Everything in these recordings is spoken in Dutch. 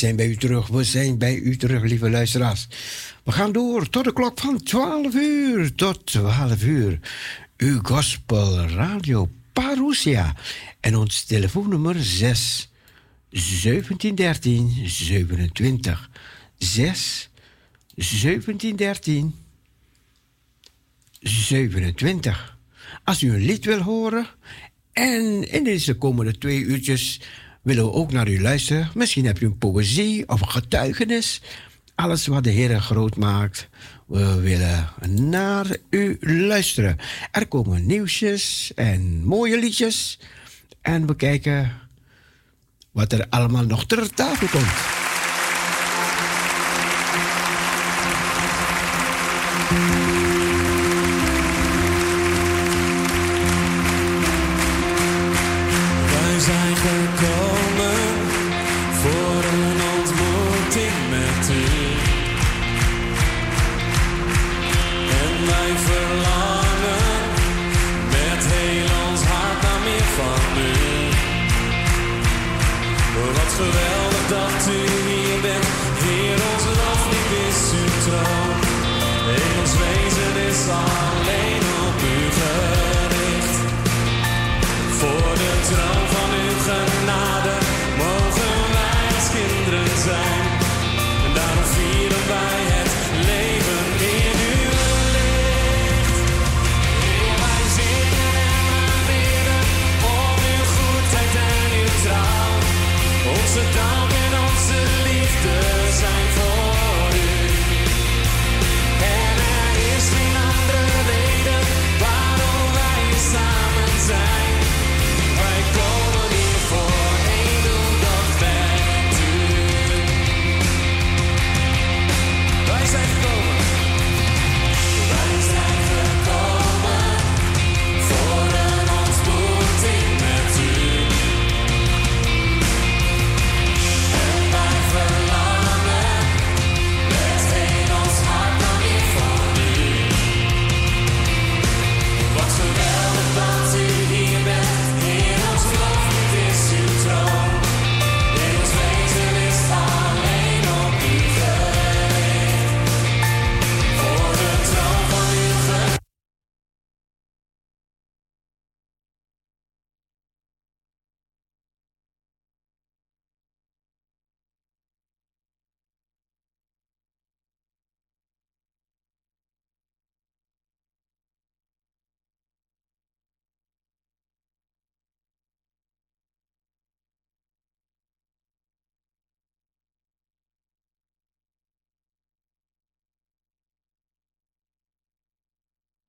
Zijn bij u terug. We zijn bij u terug, lieve luisteraars. We gaan door tot de klok van 12 uur. Tot 12 uur. Uw gospel radio Parousia. En ons telefoonnummer 6 1713 27. 6 1713 27. Als u een lied wil horen en in deze komende twee uurtjes willen we ook naar u luisteren. Misschien heb je een poëzie of een getuigenis. Alles wat de Heer groot maakt. We willen naar u luisteren. Er komen nieuwsjes en mooie liedjes. En we kijken wat er allemaal nog ter tafel komt.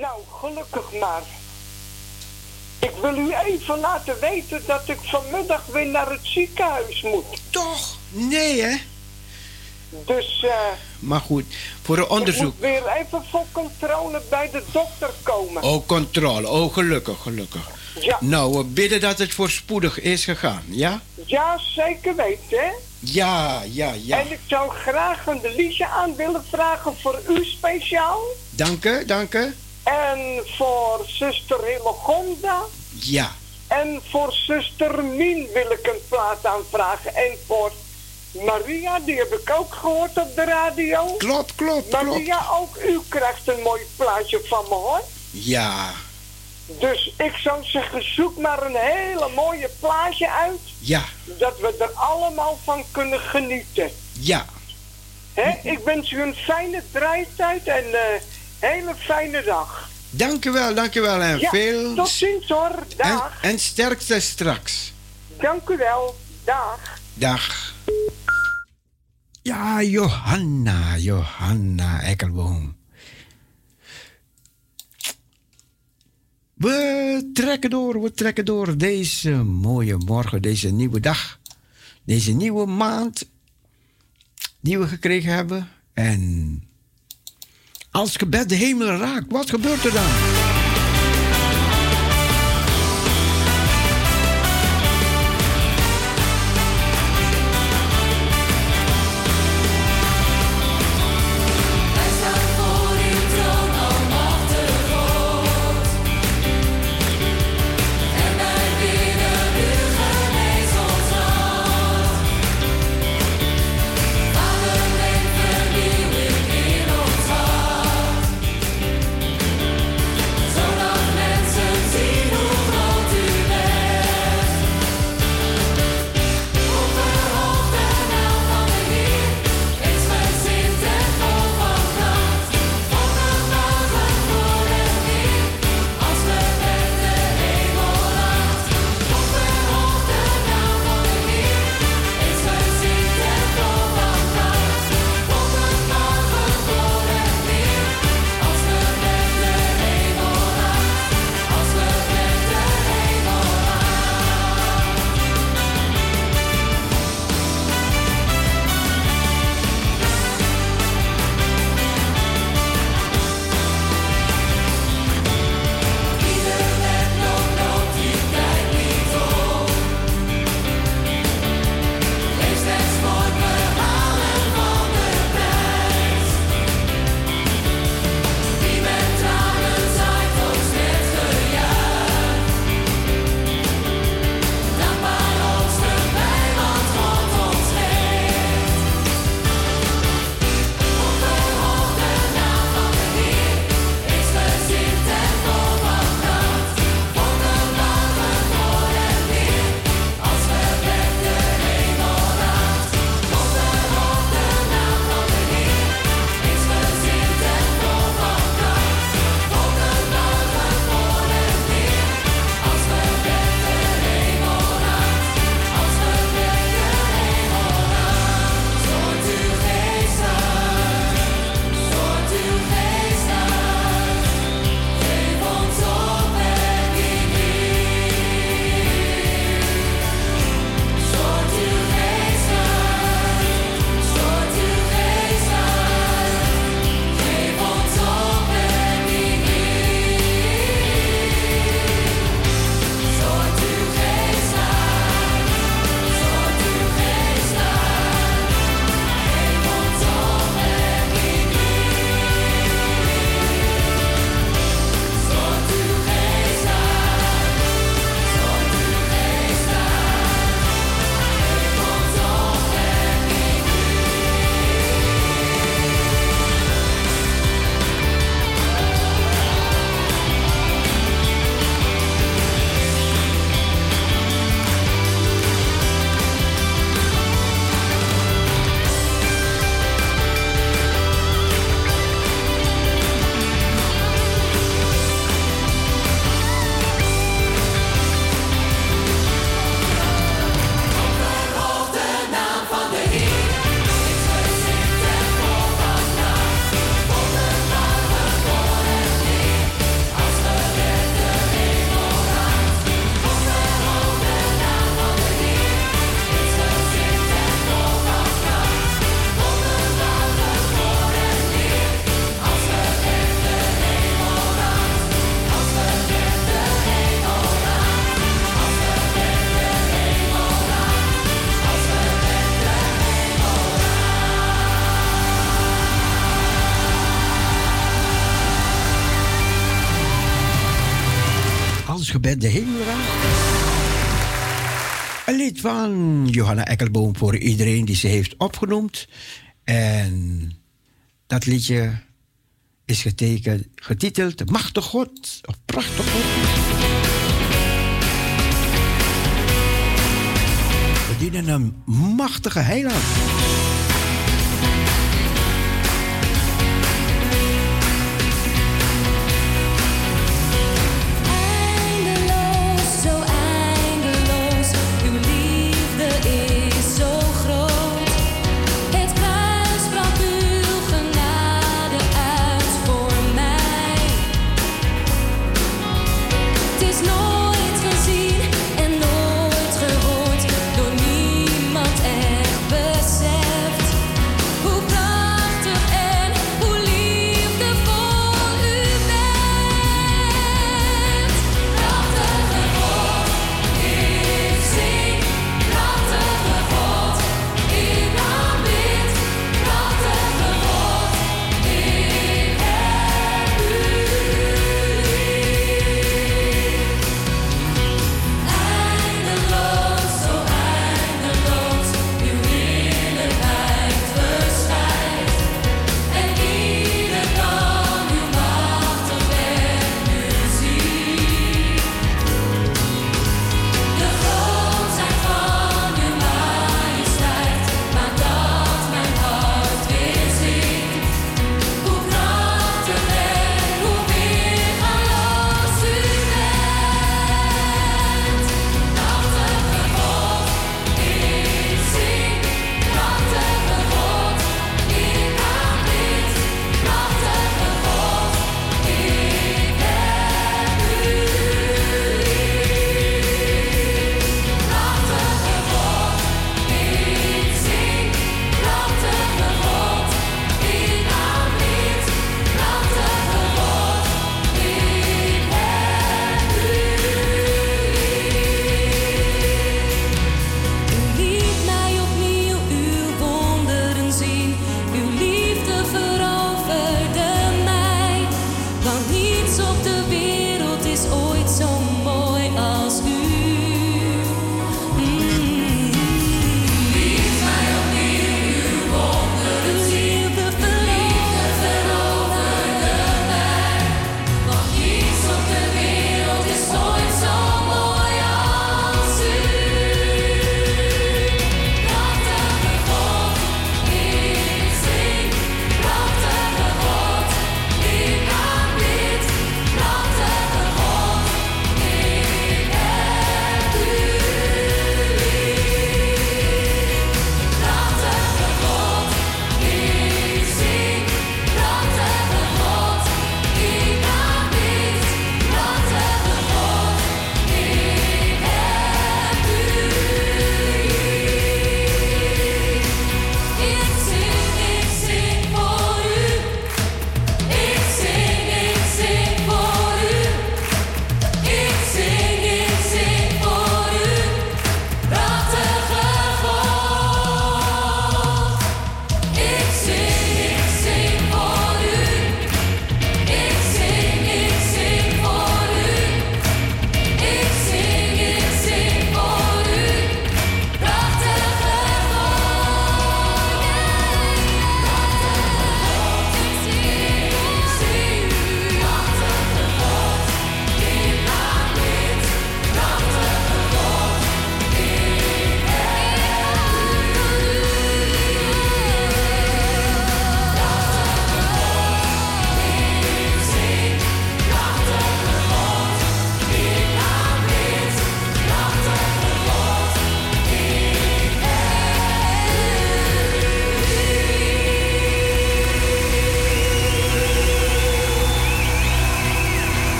Nou, gelukkig maar. Ik wil u even laten weten dat ik vanmiddag weer naar het ziekenhuis moet. Toch? Nee, hè? Dus, eh... maar goed, voor een onderzoek. Ik moet weer even voor controle bij de dokter komen. Oh, controle. Oh, gelukkig, gelukkig. Ja. Nou, we bidden dat het voorspoedig is gegaan, ja? Ja, zeker weten, Ja, ja, ja. En ik zou graag een liedje aan willen vragen voor u speciaal. Dank u, dank u. En voor zuster Hillegonda. Ja. En voor zuster Mien wil ik een plaat aanvragen. En voor Maria, die heb ik ook gehoord op de radio. Klopt, klopt, Maria, ook u krijgt een mooi plaatje van me hoor. Ja. Dus ik zou zeggen, zoek maar een hele mooie plaatje uit. Ja. Dat we er allemaal van kunnen genieten. Ja. Hè? Ik wens u een fijne draaitijd en... Uh, hele fijne dag. Dank u wel, dank u wel. En veel... tot ziens hoor. Dag. En, en sterkte straks. Dank u wel. Dag. Dag. Ja, Johanna, Johanna Eckelboom. We trekken door, we trekken door deze mooie morgen, deze nieuwe dag. Deze nieuwe maand die we gekregen hebben. En als gebed de hemel raakt, wat gebeurt er dan? Voor iedereen die ze heeft opgenoemd. En dat liedje is getekend, getiteld Machtig God of Prachtig God. We dienen een machtige heiland.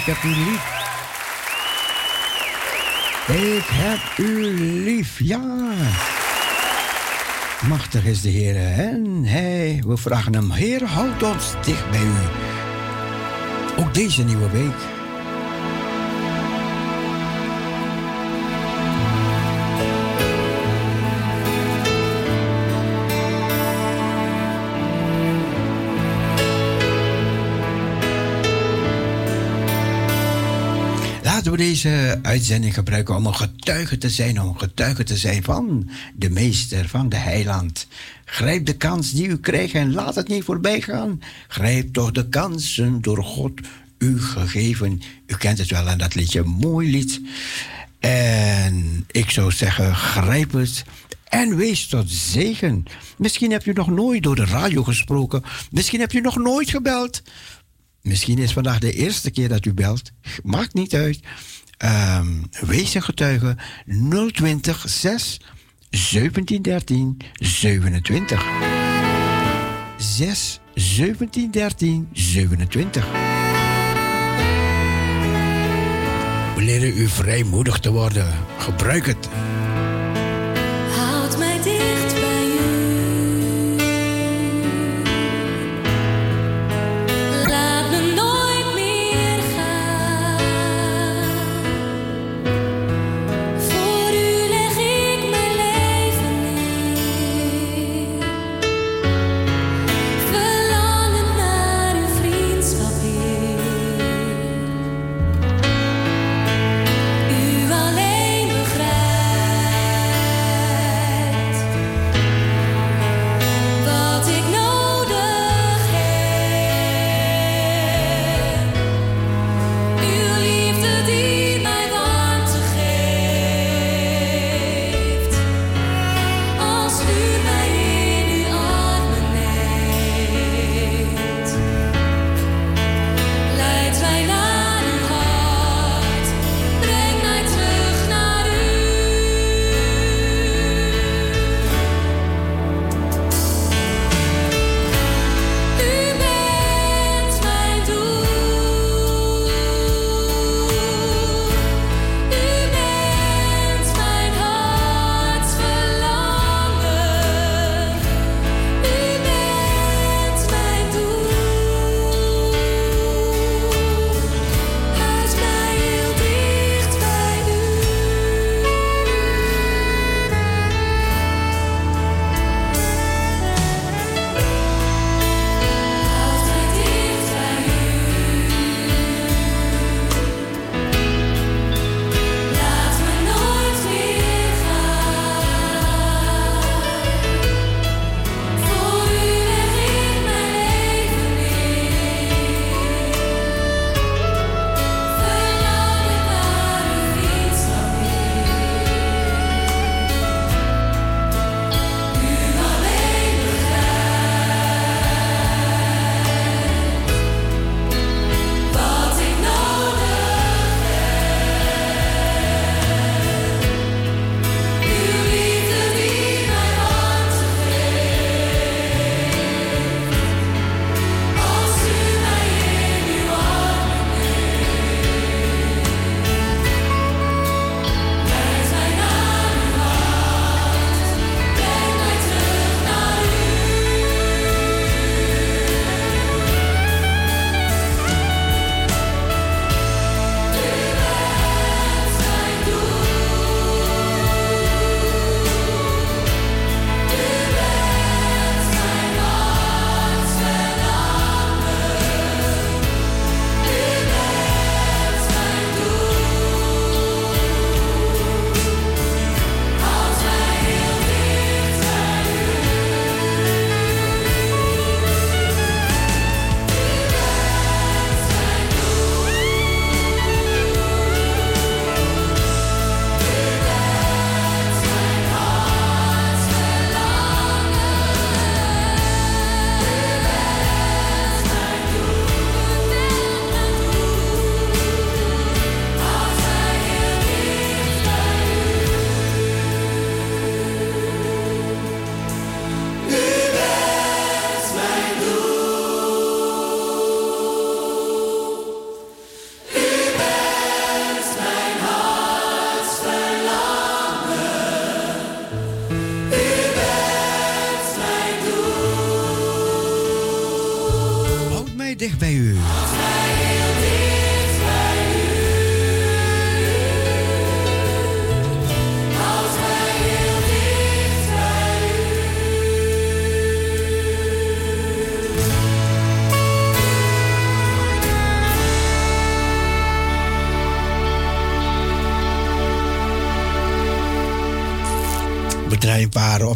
Ik heb u lief. Ik heb u lief, ja. Machtig is de Heer en hij, we vragen hem, Heer, houd ons dicht bij u. Ook deze nieuwe week. Deze uitzending gebruiken om een getuige te zijn, om getuige te zijn van de Meester, van de Heiland. Grijp de kans die u krijgt en laat het niet voorbij gaan. Grijp toch de kansen door God u gegeven. U kent het wel en dat liedje, mooi lied. En ik zou zeggen, grijp het en wees tot zegen. Misschien heb je nog nooit door de radio gesproken. Misschien heb je nog nooit gebeld. Misschien is vandaag de eerste keer dat u belt. Maakt niet uit. Um, wees een getuige 020 6 1713 27. 6 1713 27. We leren u vrijmoedig te worden. Gebruik het.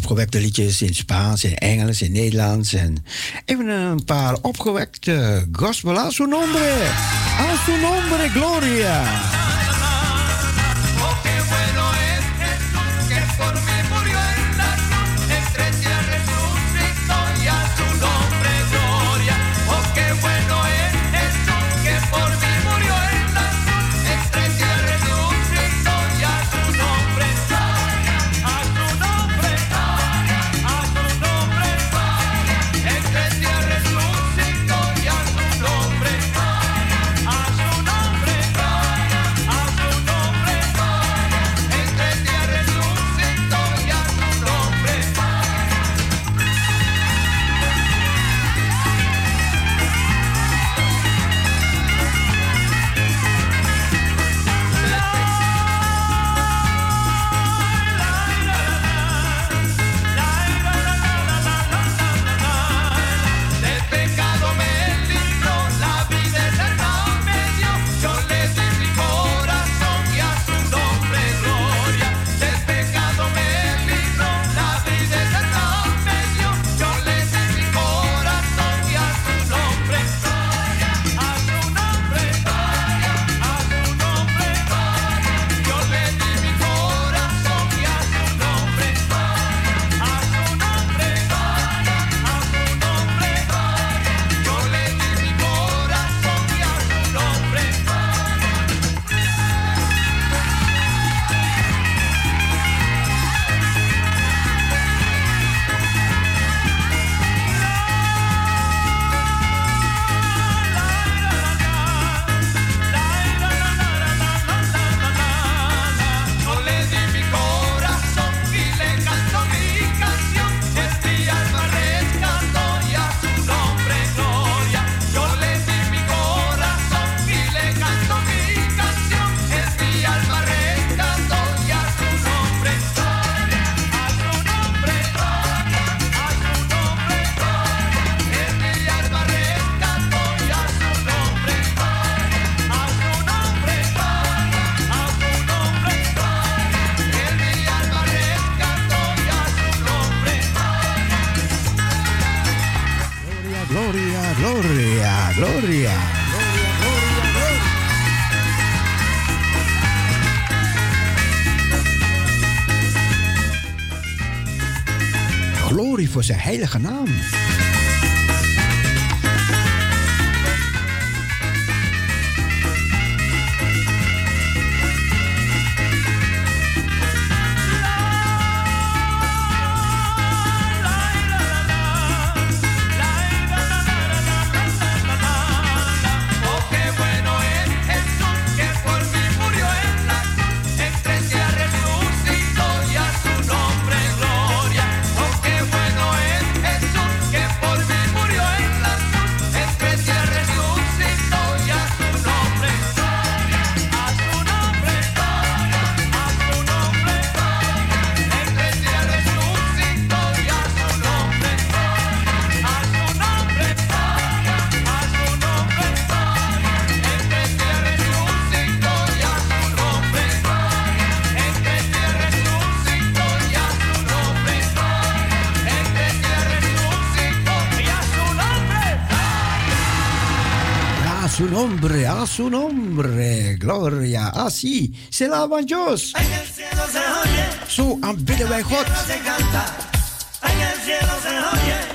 opgewekte liedjes in Spaans, in Engels, in Nederlands. En even een paar opgewekte gospel. A su nombre, a su nombre, Gloria. zijn heilige naam. su nombre, gloria. Así se lavan Dios. En el cielo se oye. Su ambiente Hot. En el cielo se oye.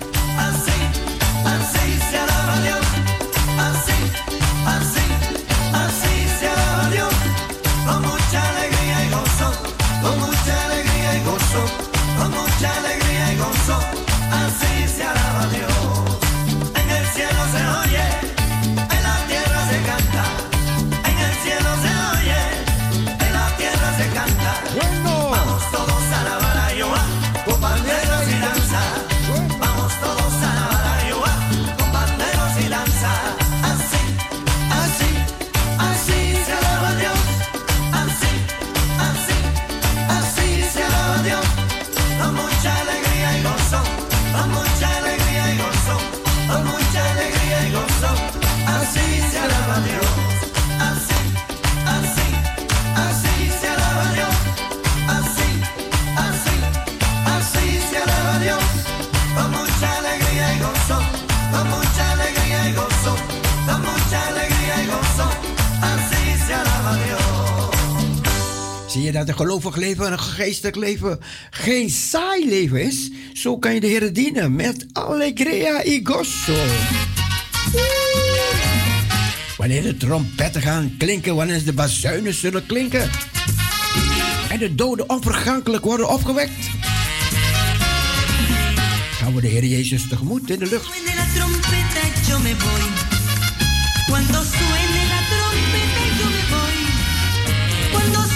leven, een geestelijk leven, geen saai leven is, zo kan je de Heer dienen met alegria y gozo. Wanneer de trompetten gaan klinken, wanneer de bazuinen zullen klinken en de doden onvergankelijk worden opgewekt, gaan we de Heer Jezus tegemoet in de lucht. Cuando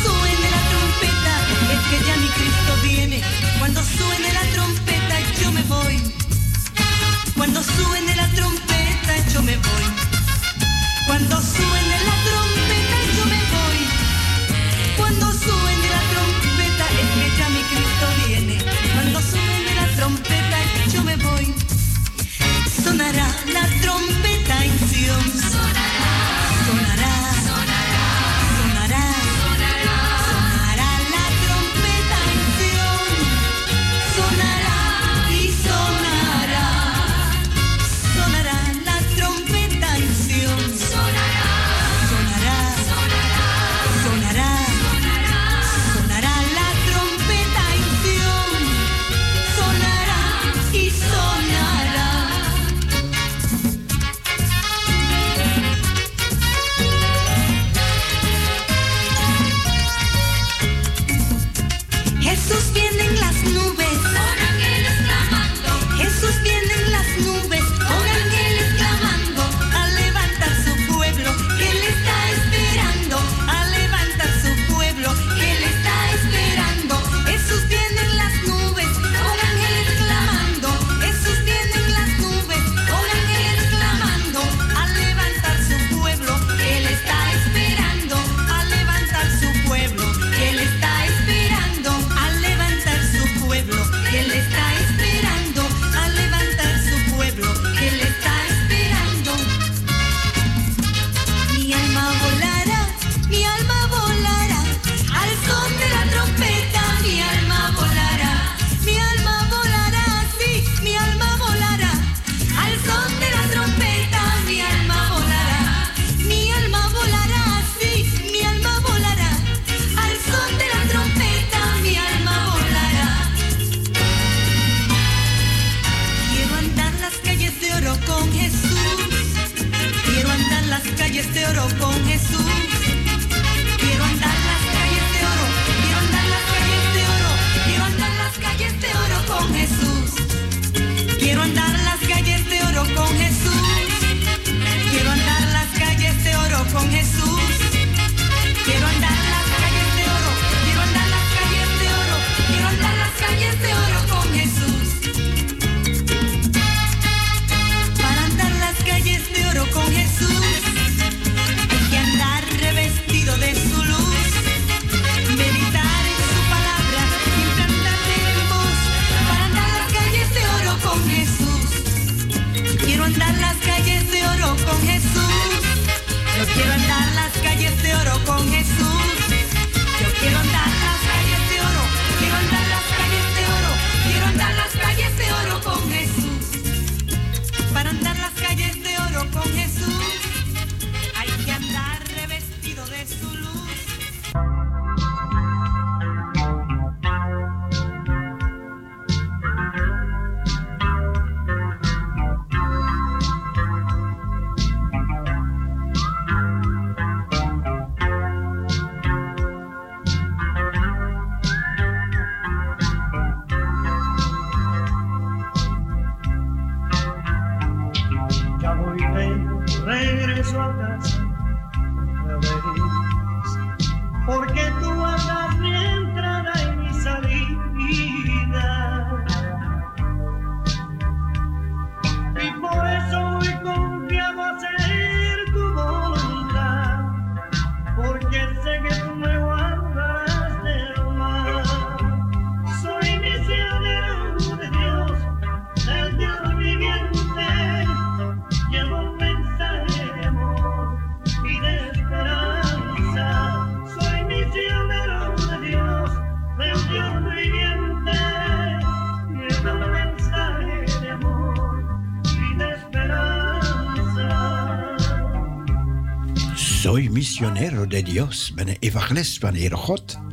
misionero de Dios. Ben evangelist van de God.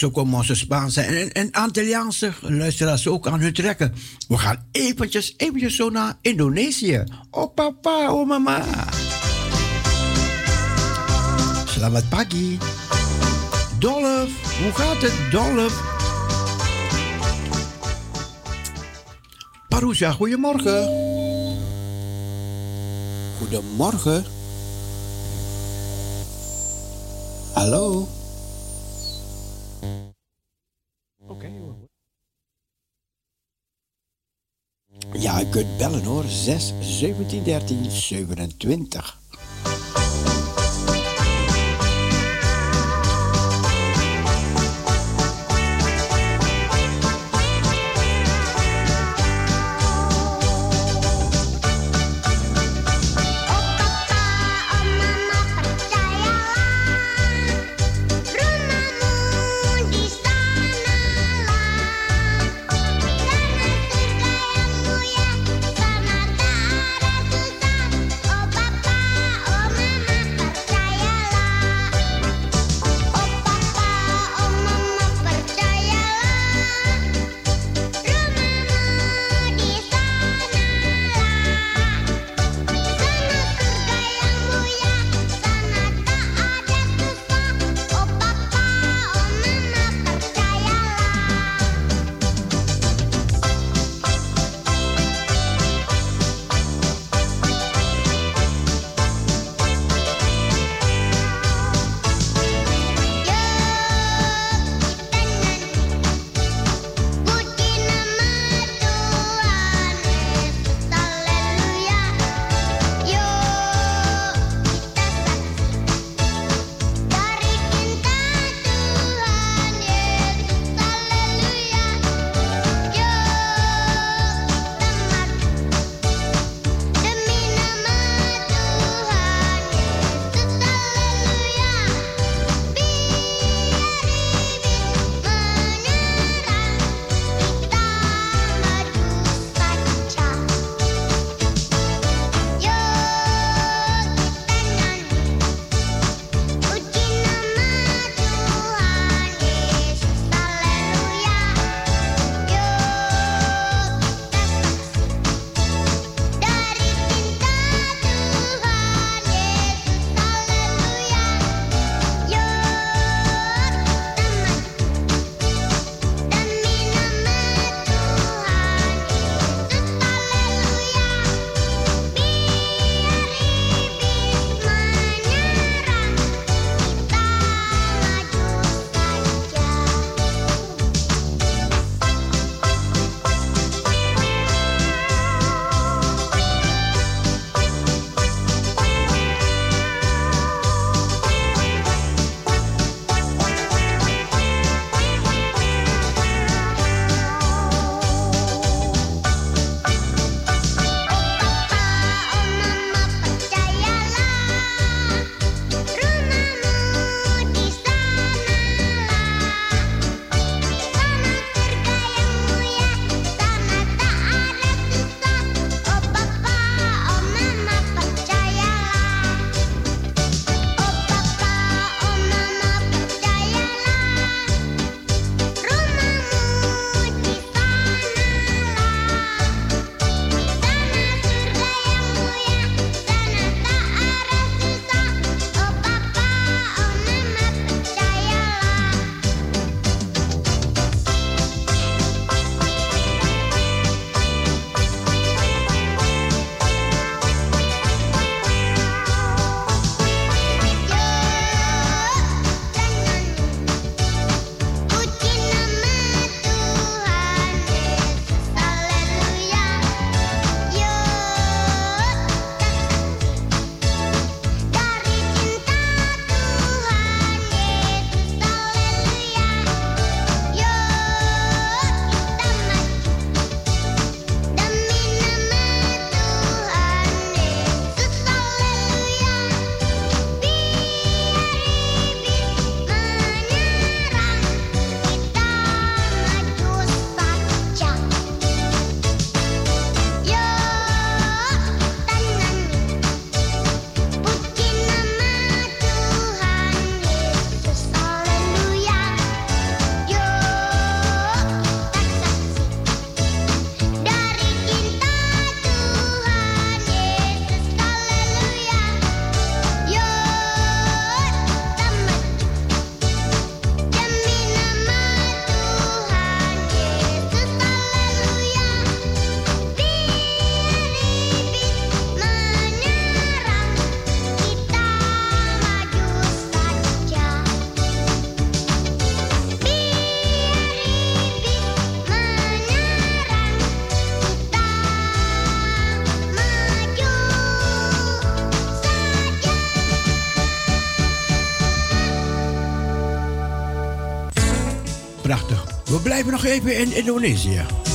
zo komen onze Spaanse en, en Antilliaanse luisteraars ook aan hun trekken. We gaan eventjes, eventjes zo naar Indonesië. Oh papa, oh mama. Selamat pagi. Dolf, hoe gaat het Dolf? Parousia, goedemorgen. Goedemorgen. 6 17 13 27. even in Indonesië.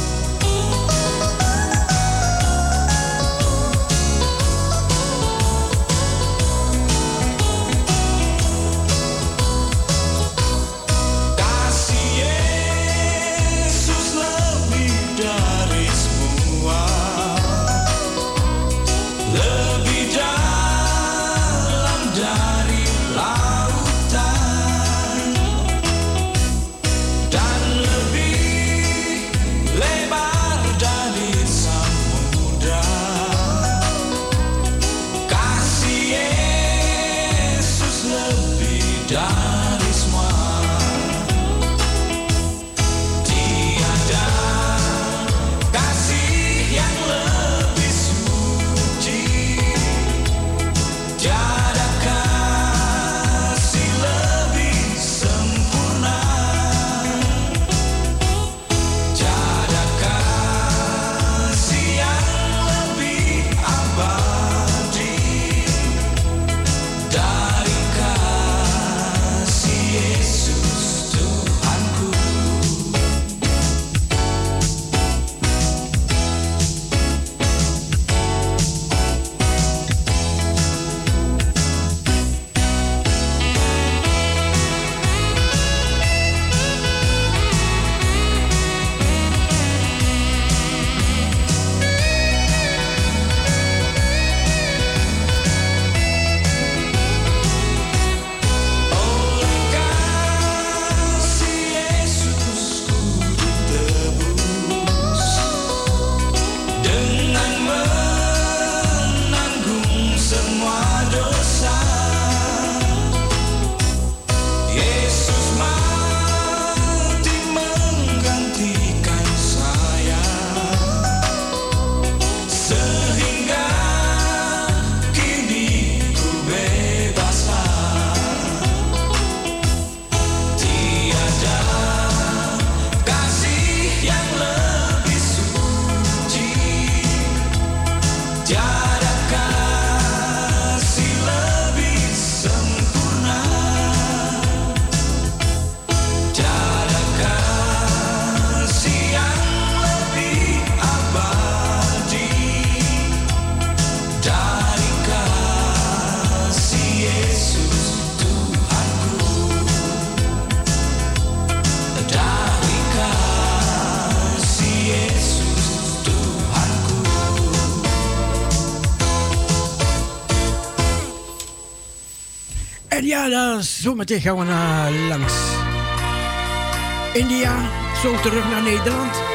Ja, eh, zometeen gaan we naar langs. India, zo terug naar Nederland.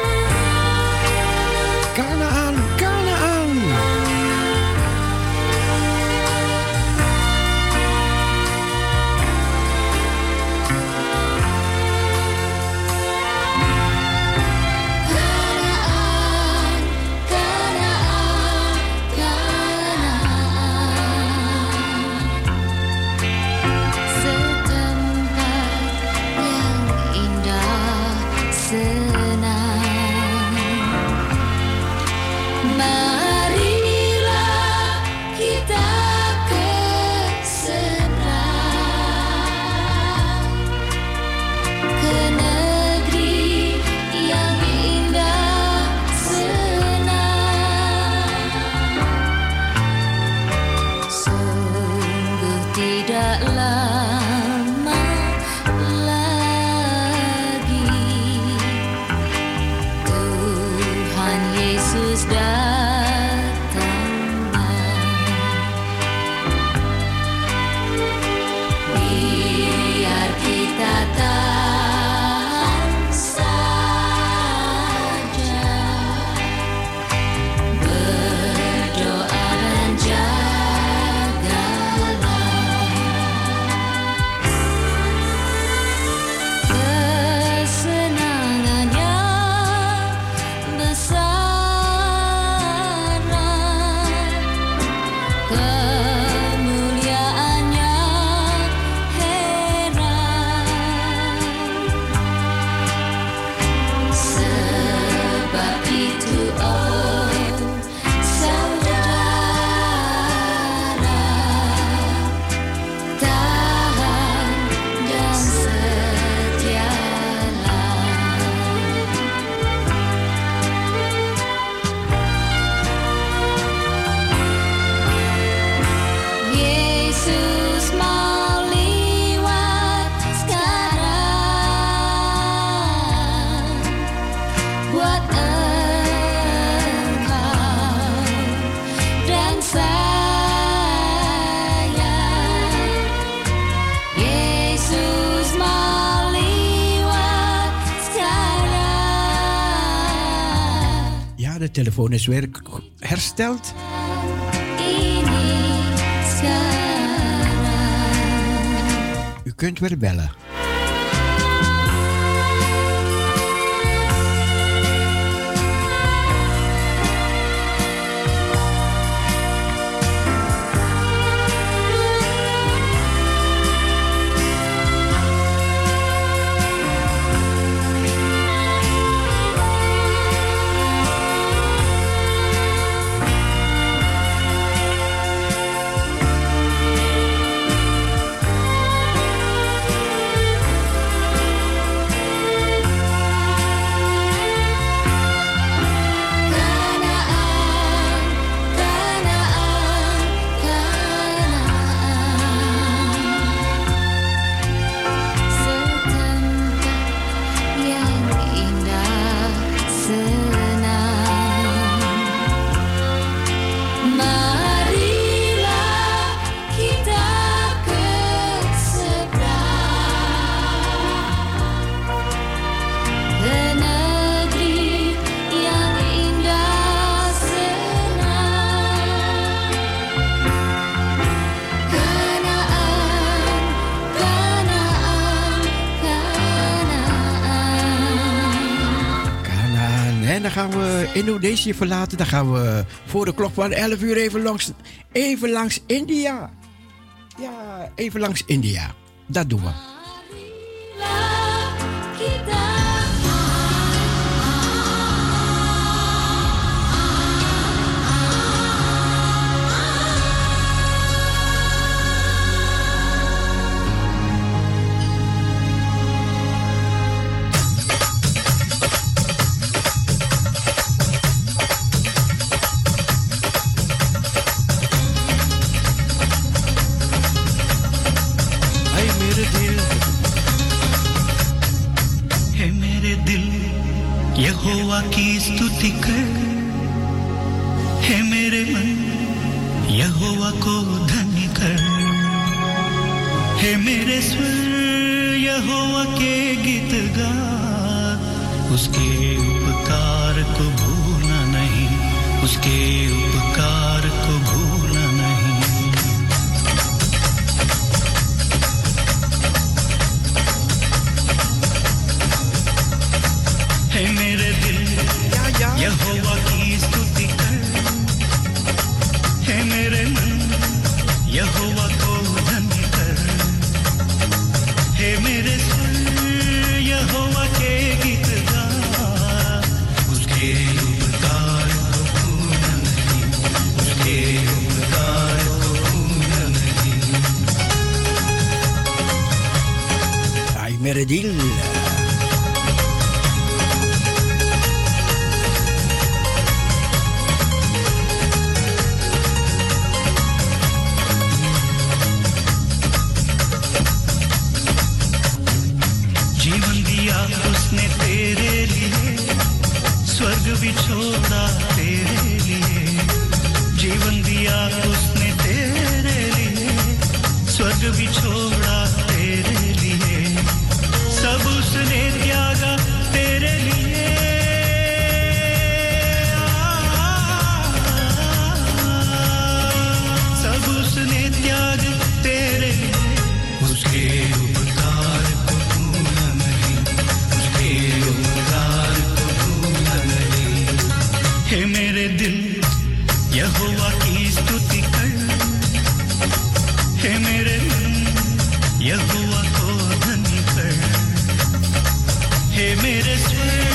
zoon is weer hersteld. U kunt weer bellen. Indonesië verlaten, dan gaan we eh, voor de klok van 11 uur even langs, even langs India. Ja, even langs India. Dat doen we. ticket. made it swim.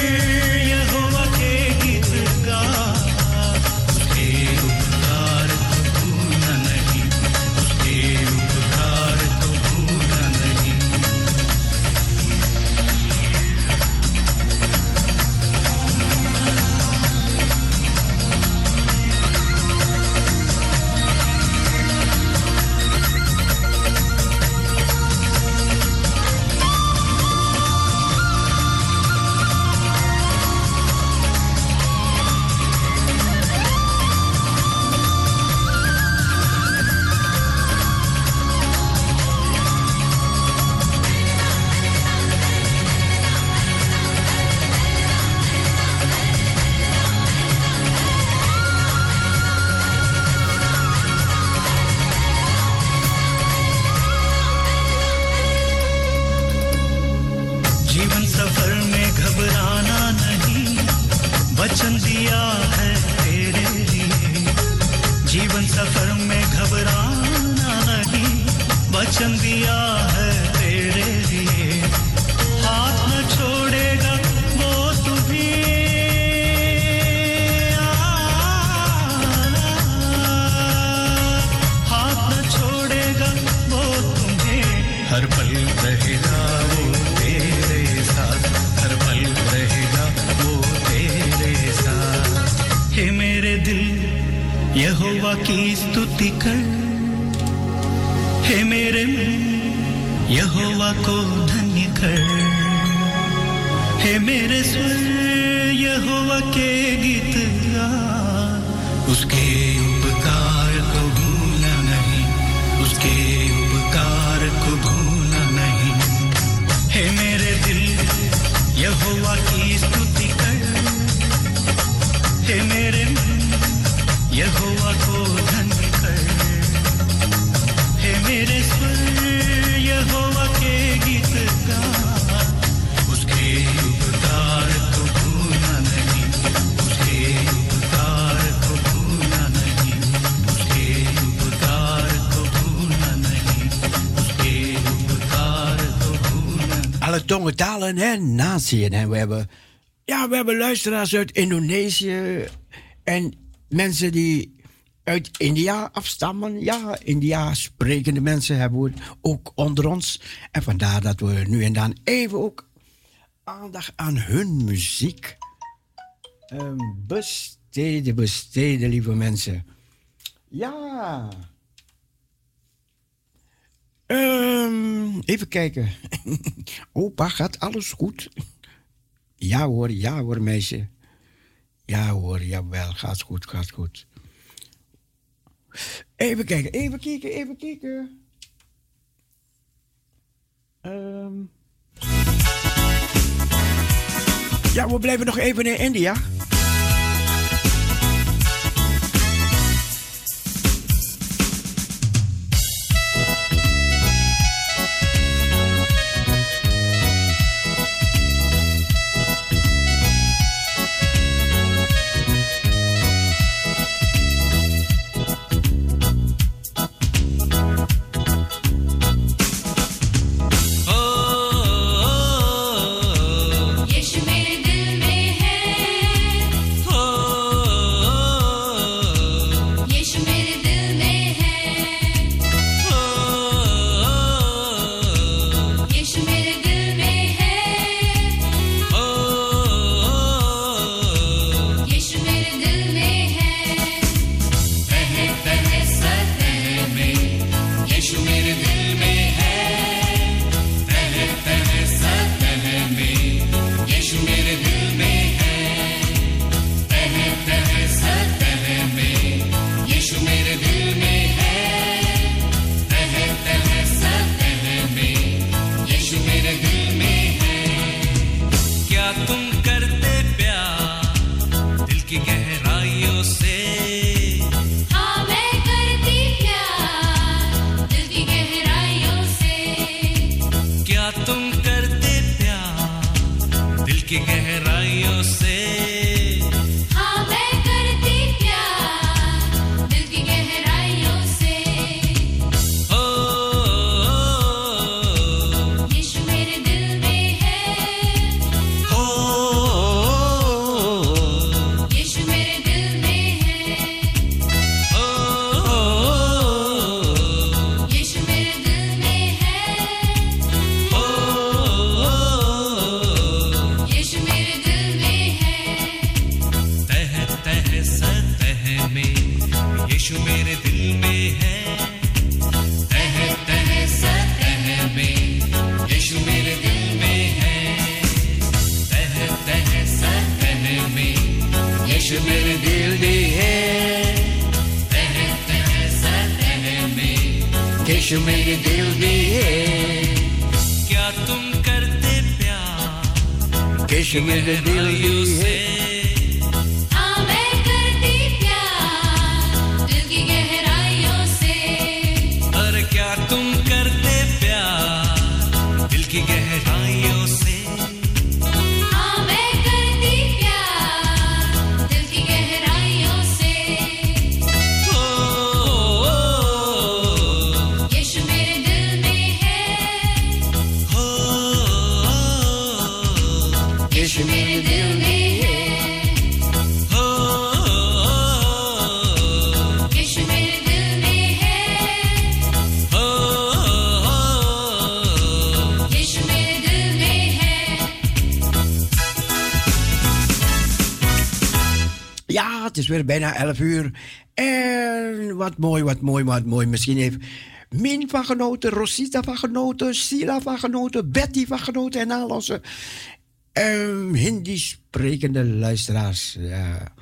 luisteraars uit Indonesië en mensen die uit India afstammen. Ja, India sprekende mensen hebben we ook onder ons. En vandaar dat we nu en dan even ook aandacht aan hun muziek besteden, besteden, lieve mensen. Ja. Ehm, even kijken. Opa, gaat alles goed? Ja hoor, ja hoor, meisje. Ja hoor, jawel, gaat goed, gaat goed. Even kijken, even kijken, even kijken. Ehm. Ja, we blijven nog even in India. Wat mooi, wat mooi. Misschien heeft Min van genoten, Rosita van genoten, Sila van genoten, Betty van genoten en al onze ehm, Hindi sprekende luisteraars. Ja.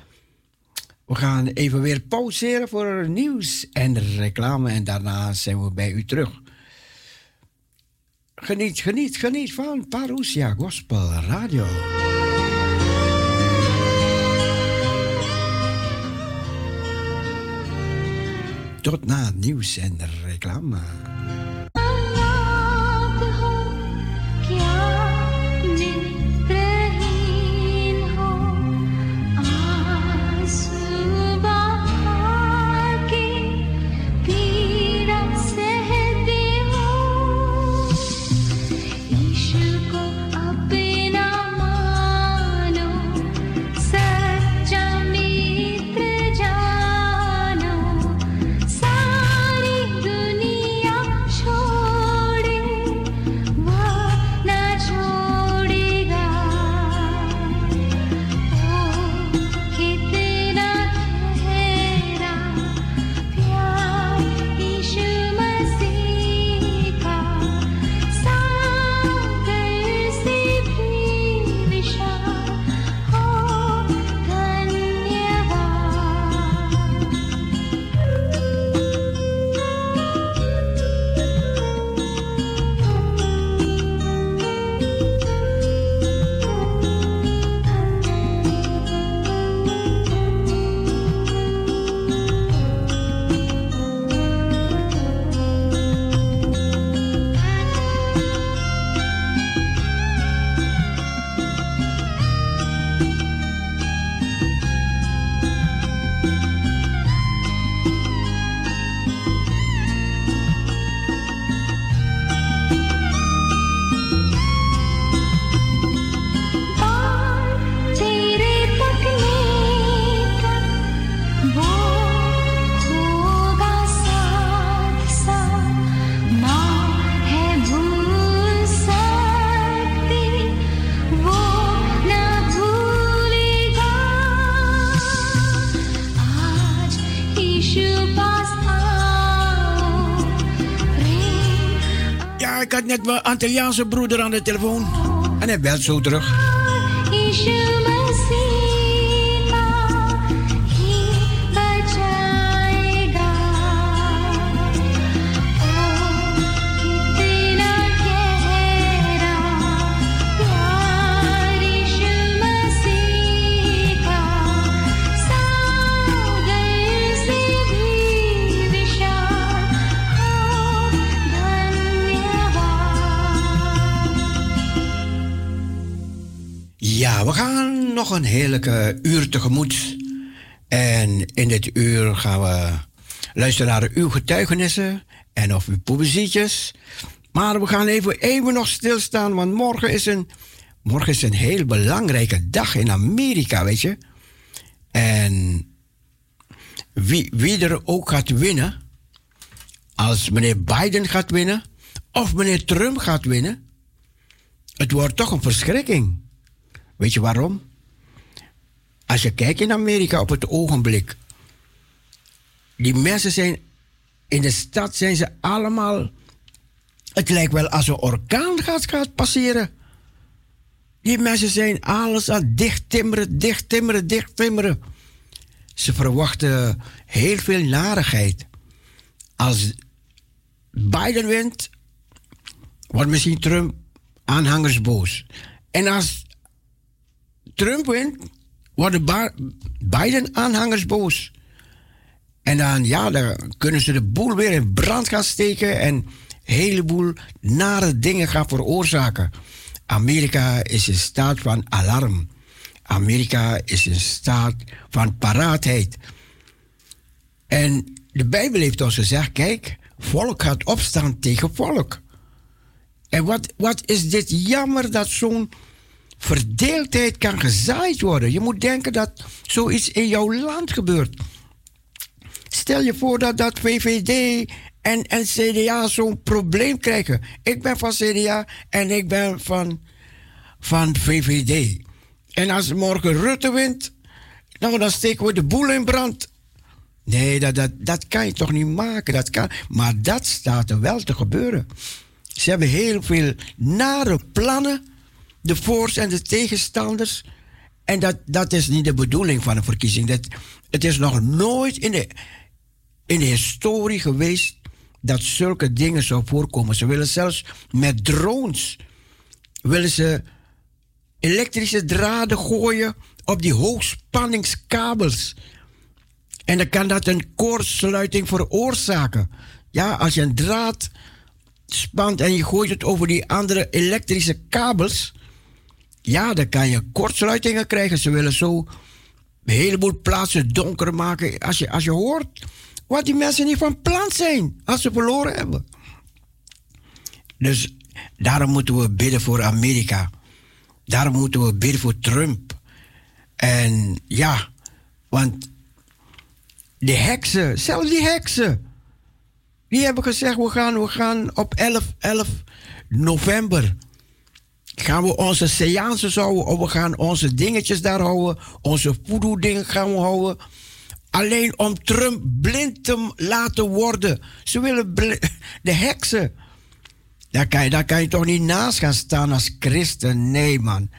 We gaan even weer pauzeren voor nieuws en reclame en daarna zijn we bij u terug. Geniet, geniet, geniet van Parousia Gospel Radio. Tot na nieuws en reclame. Antilliaanse broeder aan de telefoon. En hij belt zo terug. Een heerlijke uur tegemoet. En in dit uur gaan we luisteren naar uw getuigenissen en of uw poëzietjes. Maar we gaan even, even nog stilstaan, want morgen is, een, morgen is een heel belangrijke dag in Amerika, weet je. En wie, wie er ook gaat winnen, als meneer Biden gaat winnen of meneer Trump gaat winnen, het wordt toch een verschrikking. Weet je waarom? Als je kijkt in Amerika op het ogenblik, die mensen zijn in de stad zijn ze allemaal. Het lijkt wel als een orkaan gaat, gaat passeren. Die mensen zijn alles aan dicht timmeren, dicht timmeren, dicht timmeren. Ze verwachten heel veel narigheid. Als Biden wint, wordt misschien Trump aanhangers boos. En als Trump wint, worden Biden-aanhangers boos. En dan, ja, dan kunnen ze de boel weer in brand gaan steken en een heleboel nare dingen gaan veroorzaken. Amerika is in staat van alarm. Amerika is in staat van paraatheid. En de Bijbel heeft ons gezegd: kijk, volk gaat opstaan tegen volk. En wat, wat is dit jammer dat zo'n verdeeldheid kan gezaaid worden. Je moet denken dat zoiets in jouw land gebeurt. Stel je voor dat, dat VVD en, en CDA zo'n probleem krijgen. Ik ben van CDA en ik ben van, van VVD. En als morgen Rutte wint, nou, dan steken we de boel in brand. Nee, dat, dat, dat kan je toch niet maken. Dat kan, maar dat staat er wel te gebeuren. Ze hebben heel veel nare plannen, de voor's en de tegenstanders. En dat, dat is niet de bedoeling van een verkiezing. Dat, het is nog nooit in de, in de historie geweest dat zulke dingen zou voorkomen. Ze willen zelfs met drones willen ze elektrische draden gooien op die hoogspanningskabels. En dan kan dat een kortsluiting veroorzaken. Ja, als je een draad spant en je gooit het over die andere elektrische kabels, ja, dan kan je kortsluitingen krijgen. Ze willen zo een heleboel plaatsen donker maken. Als je, als je hoort wat die mensen niet van plan zijn als ze verloren hebben. Dus daarom moeten we bidden voor Amerika. Daarom moeten we bidden voor Trump. En ja, want de heksen, zelfs die heksen, die hebben gezegd: we gaan, we gaan op 11, 11 november. Gaan we onze seances houden of we gaan onze dingetjes daar houden, onze voodoo dingen gaan we houden. Alleen om Trump blind te laten worden. Ze willen de heksen. Daar kan, je, daar kan je toch niet naast gaan staan als christen? Nee, man.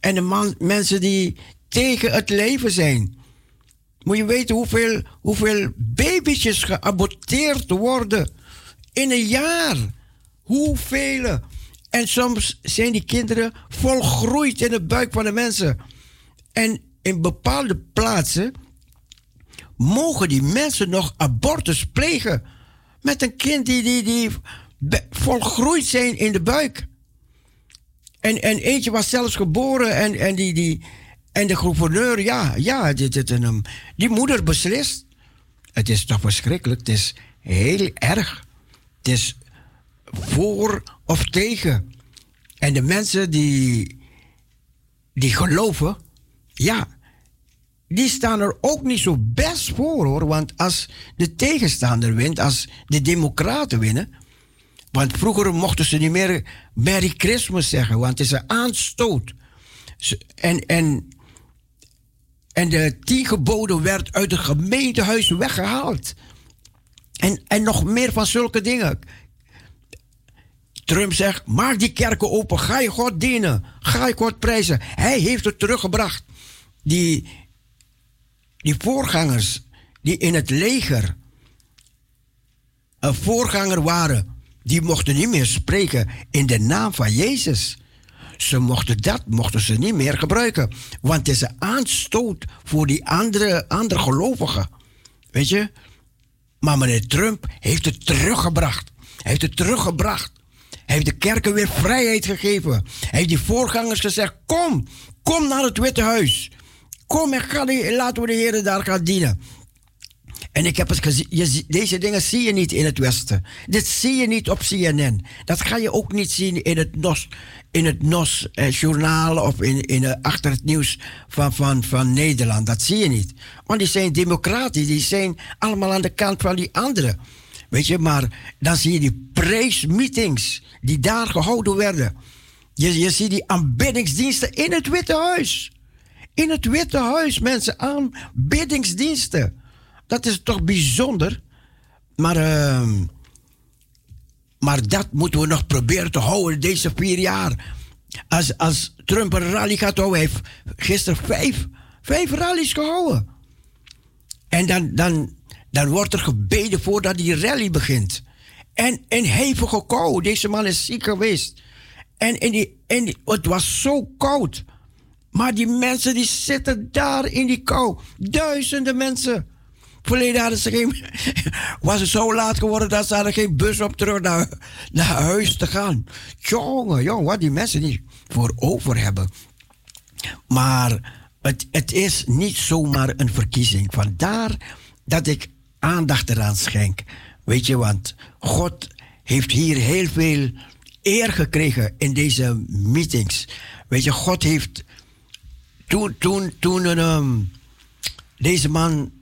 En de man, mensen die tegen het leven zijn. Moet je weten hoeveel, hoeveel babytjes geaborteerd worden in een jaar. Hoeveel. En soms zijn die kinderen volgroeid in de buik van de mensen. En in bepaalde plaatsen mogen die mensen nog abortus plegen. Met een kind die, die, die volgroeid zijn in de buik. En, en eentje was zelfs geboren en, en, die, die, en de gouverneur, ja, ja dit, dit, en, um, die moeder beslist. Het is toch verschrikkelijk, het is heel erg. Het is voor of tegen. En de mensen die, die geloven, ja, die staan er ook niet zo best voor hoor. Want als de tegenstander wint, als de Democraten winnen. Want vroeger mochten ze niet meer Merry Christmas zeggen, want het is een aanstoot. En, en, en de tien geboden werd uit het gemeentehuis weggehaald. En, en nog meer van zulke dingen. Trump zegt: maak die kerken open, ga je God dienen, ga je God prijzen. Hij heeft het teruggebracht. Die, die voorgangers die in het leger een voorganger waren, die mochten niet meer spreken in de naam van Jezus. Ze mochten dat, mochten ze niet meer gebruiken. Want het is een aanstoot voor die andere, andere gelovigen. Weet je? Maar meneer Trump heeft het teruggebracht. Hij heeft het teruggebracht. Heeft de kerken weer vrijheid gegeven. Hij heeft die voorgangers gezegd: Kom, kom naar het Witte Huis. Kom en ga die, laten we de Heer daar gaan dienen. En ik heb het gezien, deze dingen zie je niet in het Westen. Dit zie je niet op CNN. Dat ga je ook niet zien in het NOS, in het NOS eh, journaal of in, in, eh, achter het nieuws van, van, van Nederland. Dat zie je niet. Want die zijn democratisch, die zijn allemaal aan de kant van die anderen. Weet je, maar dan zie je die praise-meetings die daar gehouden werden. Je, je ziet die aanbiddingsdiensten in het Witte Huis. In het Witte Huis, mensen, aanbiddingsdiensten. Dat is toch bijzonder. Maar, ehm, maar dat moeten we nog proberen te houden deze vier jaar. Als, als Trump een rally gaat houden, heeft gisteren vijf, vijf rallies gehouden. En dan, dan, dan wordt er gebeden voordat die rally begint. En een hevige kou. Deze man is ziek geweest. En, in die, in die, het was zo koud. Maar die mensen die zitten daar in die kou. Duizenden mensen. Verleden hadden ze geen, was het zo laat geworden dat ze hadden geen bus op terug naar, naar huis te gaan. Jongen, jongen, wat die mensen niet voor over hebben. Maar het, het is niet zomaar een verkiezing. Vandaar dat ik aandacht eraan schenk. Weet je, want God heeft hier heel veel eer gekregen in deze meetings. Weet je, God heeft. Toen, toen, toen een, ehm, deze man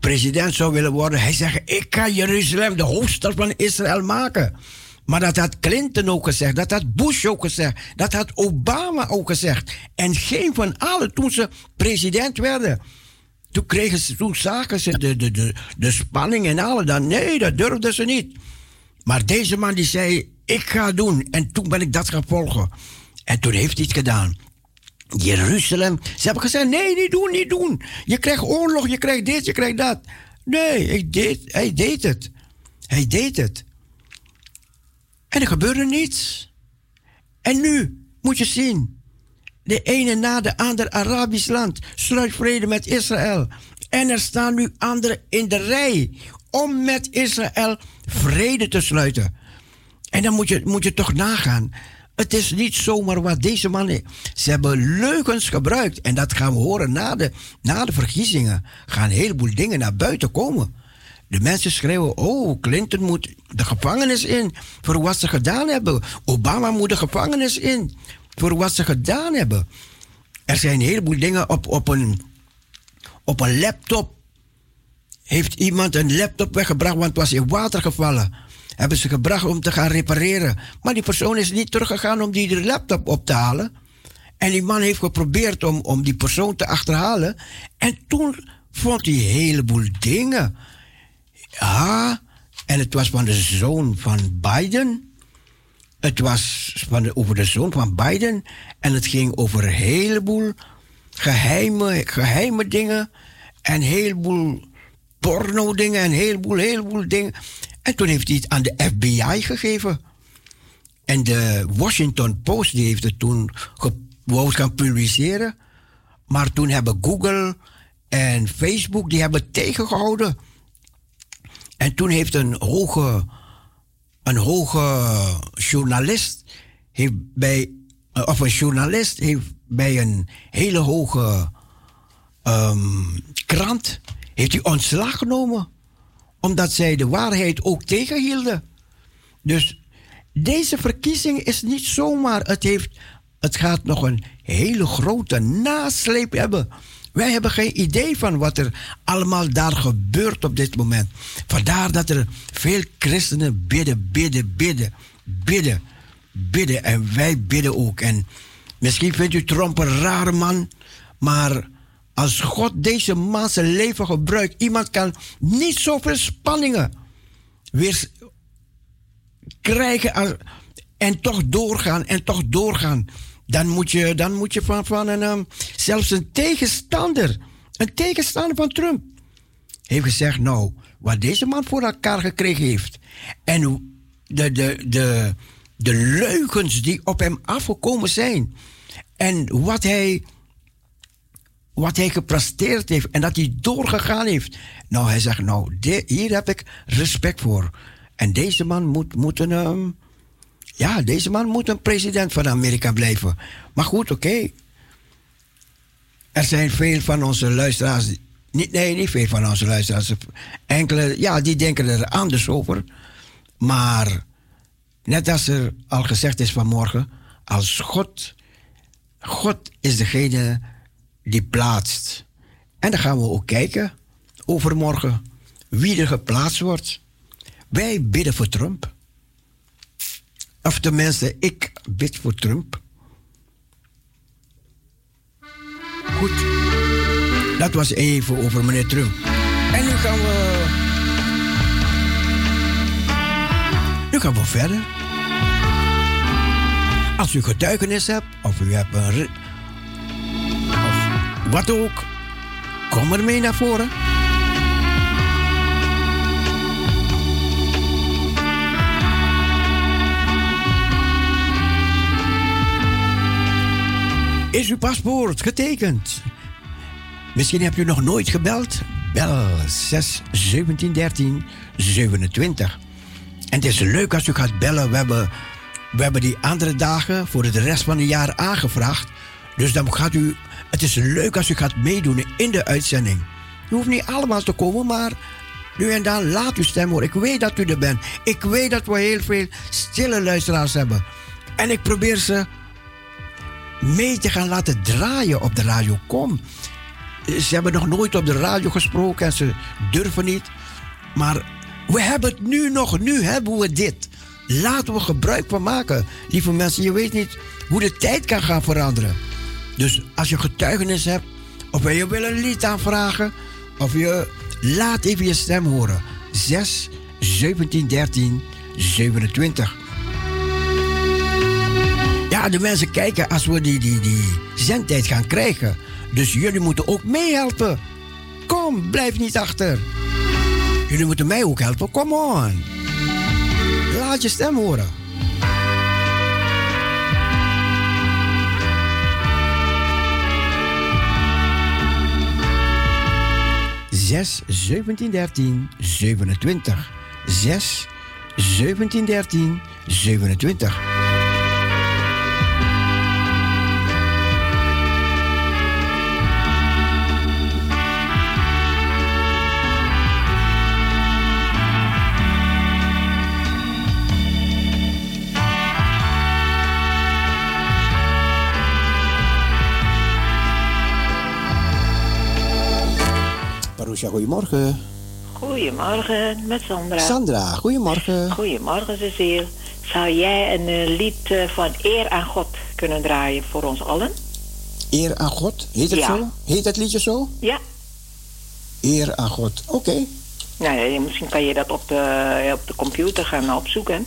president zou willen worden, hij zegt: Ik ga Jeruzalem de hoofdstad van Israël maken. Maar dat had Clinton ook gezegd, dat had Bush ook gezegd, dat had Obama ook gezegd. En geen van allen toen ze president werden. Toen, kregen ze, toen zagen ze de, de, de, de spanning en alle. Dan, nee, dat durfden ze niet. Maar deze man die zei, ik ga doen. En toen ben ik dat gaan volgen. En toen heeft hij het gedaan. Jeruzalem. Ze hebben gezegd, nee, niet doen, niet doen. Je krijgt oorlog, je krijgt dit, je krijgt dat. Nee, hij deed, hij deed het. Hij deed het. En er gebeurde niets. En nu moet je zien. De ene na de ander Arabisch land sluit vrede met Israël. En er staan nu anderen in de rij om met Israël vrede te sluiten. En dan moet je, moet je toch nagaan. Het is niet zomaar wat deze mannen. Ze hebben leugens gebruikt. En dat gaan we horen na de, na de verkiezingen. Gaan een heleboel dingen naar buiten komen. De mensen schreeuwen: Oh, Clinton moet de gevangenis in. Voor wat ze gedaan hebben. Obama moet de gevangenis in. Voor wat ze gedaan hebben. Er zijn een heleboel dingen op, op, een, op een laptop. Heeft iemand een laptop weggebracht, want het was in water gevallen. Hebben ze gebracht om te gaan repareren. Maar die persoon is niet teruggegaan om die laptop op te halen. En die man heeft geprobeerd om, om die persoon te achterhalen. En toen vond hij een heleboel dingen. Ja, en het was van de zoon van Biden. Het was van de, over de zoon van Biden. En het ging over een heleboel geheime, geheime dingen. En een heleboel porno dingen. En een heleboel, heleboel dingen. En toen heeft hij het aan de FBI gegeven. En de Washington Post die heeft het toen wou gaan publiceren. Maar toen hebben Google en Facebook die hebben tegengehouden. En toen heeft een hoge, een hoge journalist heeft bij, eh, of een journalist heeft bij een hele hoge ehm, krant heeft hij ontslag genomen. Omdat zij de waarheid ook tegenhielden. Dus deze verkiezing is niet zomaar. Het, heeft, het gaat nog een hele grote nasleep hebben. Wij hebben geen idee van wat er allemaal daar gebeurt op dit moment. Vandaar dat er veel christenen bidden, bidden, bidden, bidden, bidden. En wij bidden ook. En misschien vindt u Trump een rare man, maar als God deze man zijn leven gebruikt, iemand kan niet zoveel spanningen weer krijgen en toch doorgaan en toch doorgaan. Dan moet je, dan moet je van, van een, ehm, zelfs een tegenstander, een tegenstander van Trump, heeft gezegd, nou, wat deze man voor elkaar gekregen heeft. En de, de, de, de leugens die op hem afgekomen zijn. En wat hij, wat hij gepresteerd heeft en dat hij doorgegaan heeft. Nou, hij zegt, nou, hier heb ik respect voor. En deze man moet, moet een, ehm, ja, deze man moet een president van Amerika blijven. Maar goed, oké. Er zijn veel van onze luisteraars. Niet, nee, niet veel van onze luisteraars. Enkele, ja, die denken er anders over. Maar net als er al gezegd is vanmorgen, als God, God is degene die plaatst. En dan gaan we ook kijken overmorgen wie er geplaatst wordt. Wij bidden voor Trump. Of tenminste, ik bid voor Trump. Goed. Dat was even over meneer Trump. En nu gaan we. Nu gaan we verder. Als u getuigenis hebt, of u hebt een. Of wat ook, kom er mee naar voren. Is uw paspoort getekend? Misschien hebt u nog nooit gebeld? Bel 6 17 13 27. En het is leuk als u gaat bellen. We hebben, we hebben die andere dagen voor de rest van het jaar aangevraagd. Dus dan gaat u. Het is leuk als u gaat meedoen in de uitzending. U hoeft niet allemaal te komen, maar nu en dan laat uw stem horen. Ik weet dat u er bent. Ik weet dat we heel veel stille luisteraars hebben. En ik probeer ze mee te gaan laten draaien op de radio. Kom. Ze hebben nog nooit op de radio gesproken en ze durven niet. Maar we hebben het nu nog. Nu hebben we dit. Laten we gebruik van maken. Lieve mensen, je weet niet hoe de tijd kan gaan veranderen. Dus als je getuigenis hebt, of je wil een lied aanvragen, of je laat even je stem horen. 6 17 13 27. De mensen kijken als we die, die, die zendtijd gaan krijgen. Dus jullie moeten ook meehelpen. Kom, blijf niet achter. Jullie moeten mij ook helpen. Come on. Laat je stem horen. 6 17 13 27. 6 17 13 27. Marusha, goedemorgen. Goedemorgen, met Sandra. Sandra, goedemorgen. Goedemorgen, Cecile. Zou jij een eh, lied eh, van eer aan God kunnen draaien voor ons allen? Eer aan God, heet het Ja. zo? Heet het liedje zo? Ja. Eer aan God, oké. Nou, ja, misschien kan je dat op de, op de computer gaan opzoeken.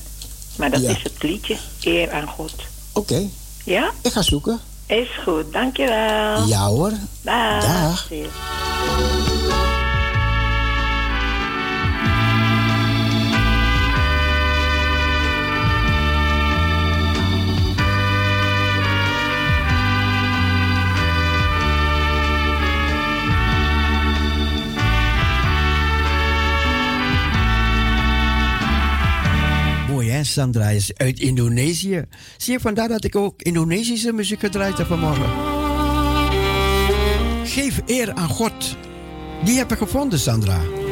Maar dat Ja. is het liedje, eer aan God. Oké, Ja? ik ga zoeken. Is goed, dankjewel. Ja hoor. Dag. Dag. Cecile. Sandra is uit Indonesië. Zie je, vandaar dat ik ook Indonesische muziek gedraaid heb vanmorgen. Geef eer aan God. Die heb ik gevonden, Sandra.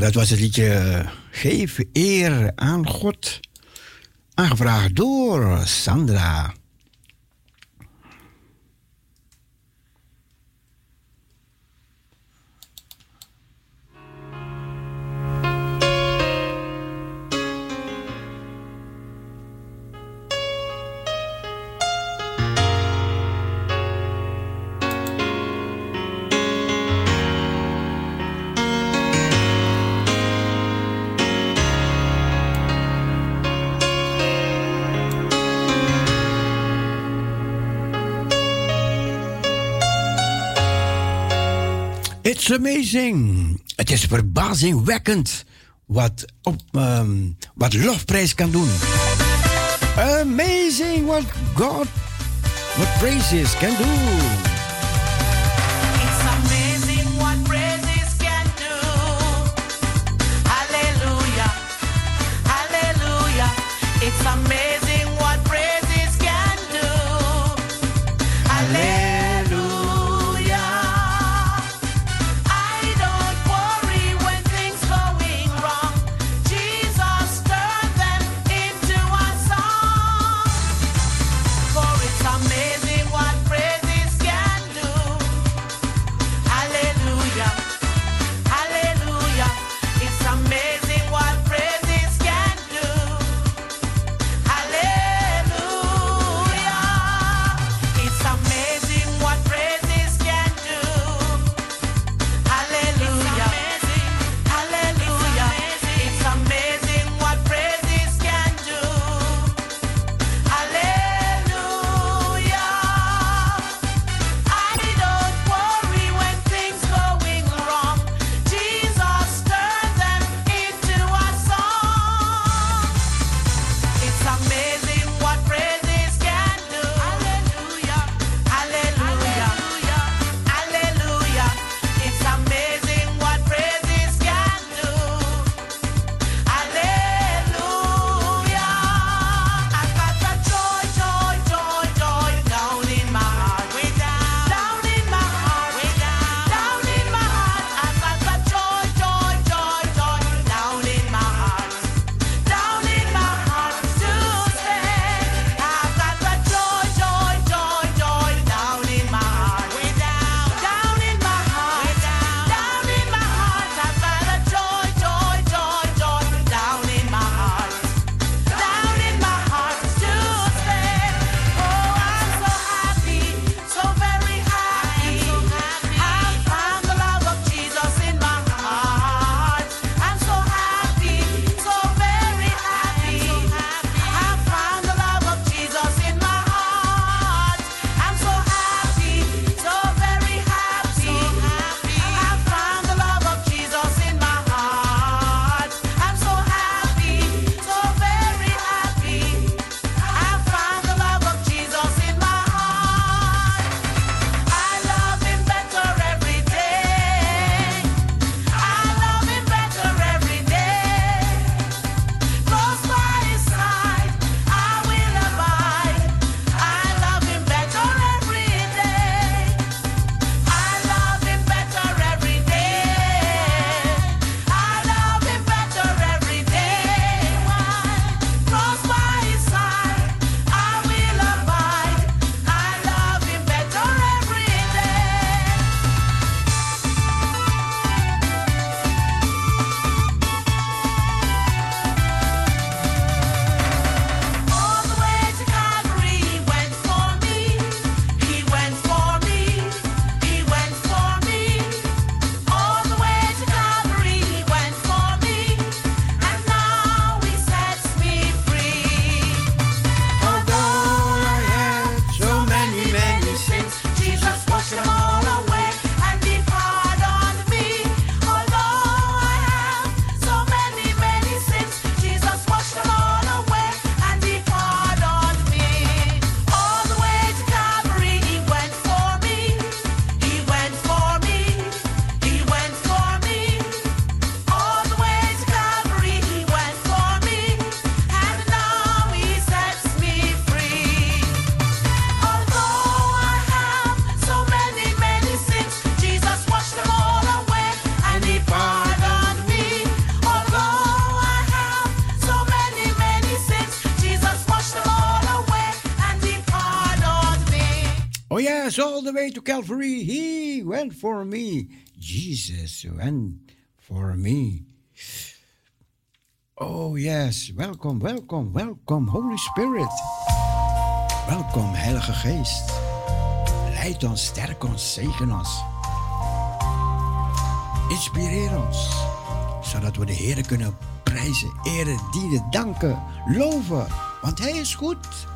Dat was het liedje eh, Geef eer aan God. Aangevraagd door Sandra. Amazing. Het is verbazingwekkend wat, op, ehm, wat lofprijs kan doen. Amazing what God, what praises can do. to Calvary, He went for me. Jesus went for me. Oh yes, welkom, welkom, welkom, Holy Spirit. Welkom, Heilige Geest. Leid ons, sterk ons, zegen ons. Inspireer ons, zodat we de Heer kunnen prijzen, eren, dienen, danken, loven. Want Hij is goed.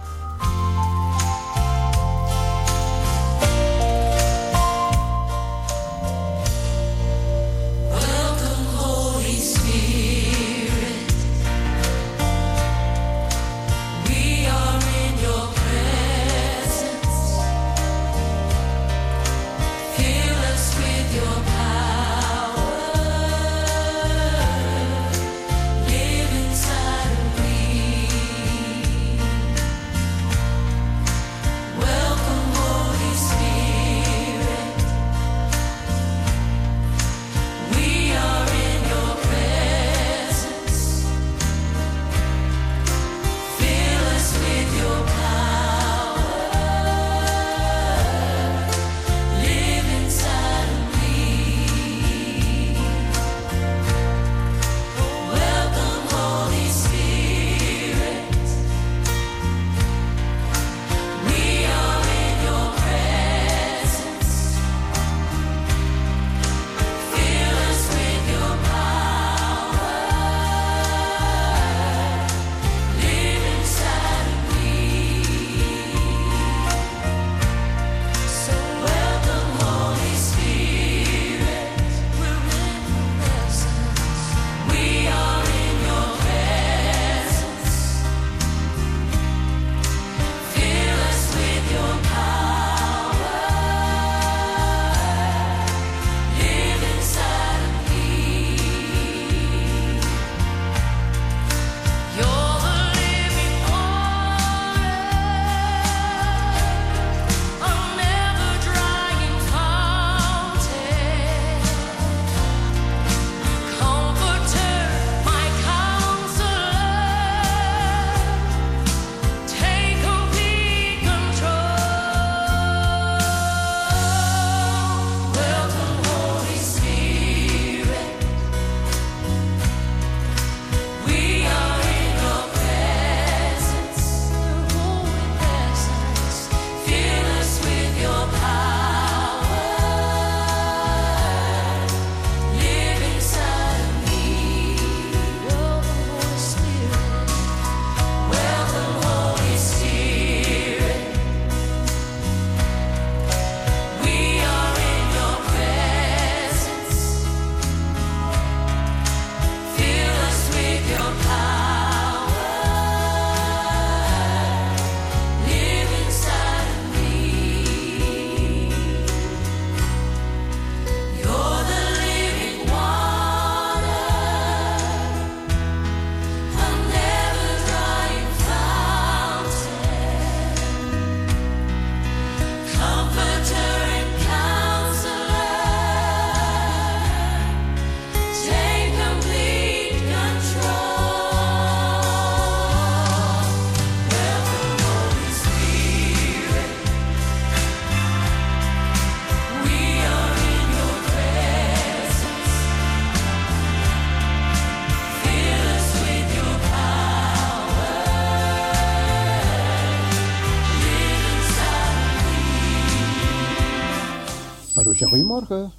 Marusha, goedemorgen.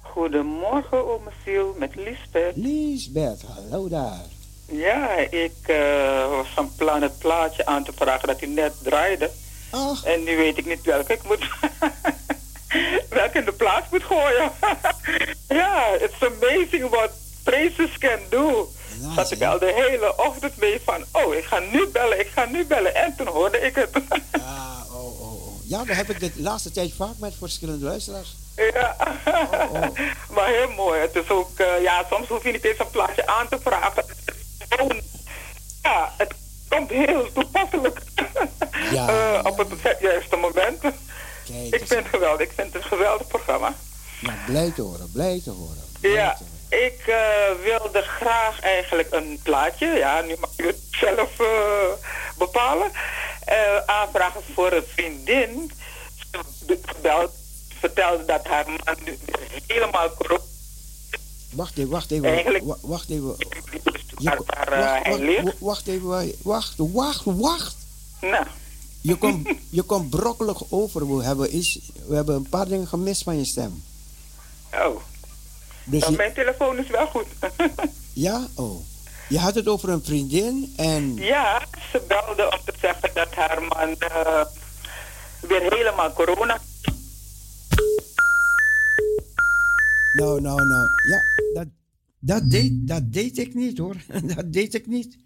Goedemorgen, ome Siel, met Lisbeth. Lisbeth, hallo daar. Ja, ik eh, was van plan het plaatje aan te vragen dat u net draaide. Ach. En nu weet ik niet welke ik moet... welke in de plaats moet gooien. ja, it's amazing what praises can do. Zat ik al de hele ochtend mee van, oh, ik ga nu bellen, ik ga nu bellen. En toen hoorde ik het. Ja, daar heb ik de laatste tijd vaak met verschillende luisteraars. Ja, maar heel mooi. Het is ook, eh, ja, soms hoef je niet eens een plaatje aan te vragen. Ja, het komt heel toepasselijk Eh, op het juiste moment. ik vind het geweldig. Ik vind het een geweldig programma. Nou, blij te horen, blij te horen. Ja, ik eh, wilde graag eigenlijk een plaatje. Ja, nu mag je het zelf bepalen. Eh, aanvragen voor een vriendin. Ze gebeld, vertelde dat haar man nu helemaal corrupt Wacht even, wacht even. Eigenlijk- wa- Wacht even. waar eh, wacht, wacht, wacht even, wa- wacht, wacht, wacht. Nou, Je komt, je komt brokkelig over. We hebben, is, we hebben een paar dingen gemist van je stem. oh. Dus je- mijn telefoon is wel goed. ja? Oh. Je had het over een vriendin en... ja, ze belde om te zeggen dat haar man eh, weer helemaal corona Nou, nou, nou. Ja, dat, dat, deed, dat deed ik niet hoor. Dat deed ik niet.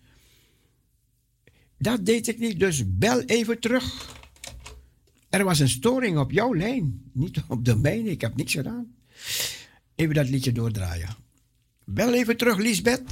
Dat deed ik niet, dus bel even terug. Er was een storing op jouw lijn, niet op de mijne. Ik heb niks gedaan. Even dat liedje doordraaien. Bel even terug, Lisbeth.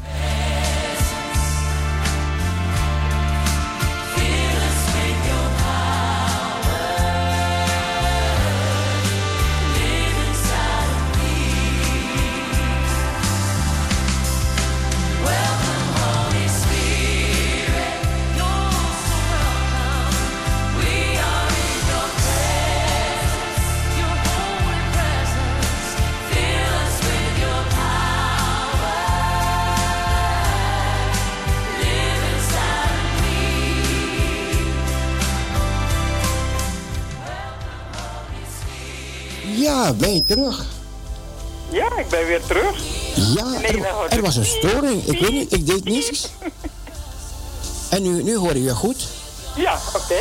Ben je terug? Ja, ik ben weer terug. Ja, Nee, er, nou, er was een storing. Ik weet niet, ik deed niets. En nu, nu hoor je je goed? Ja, oké.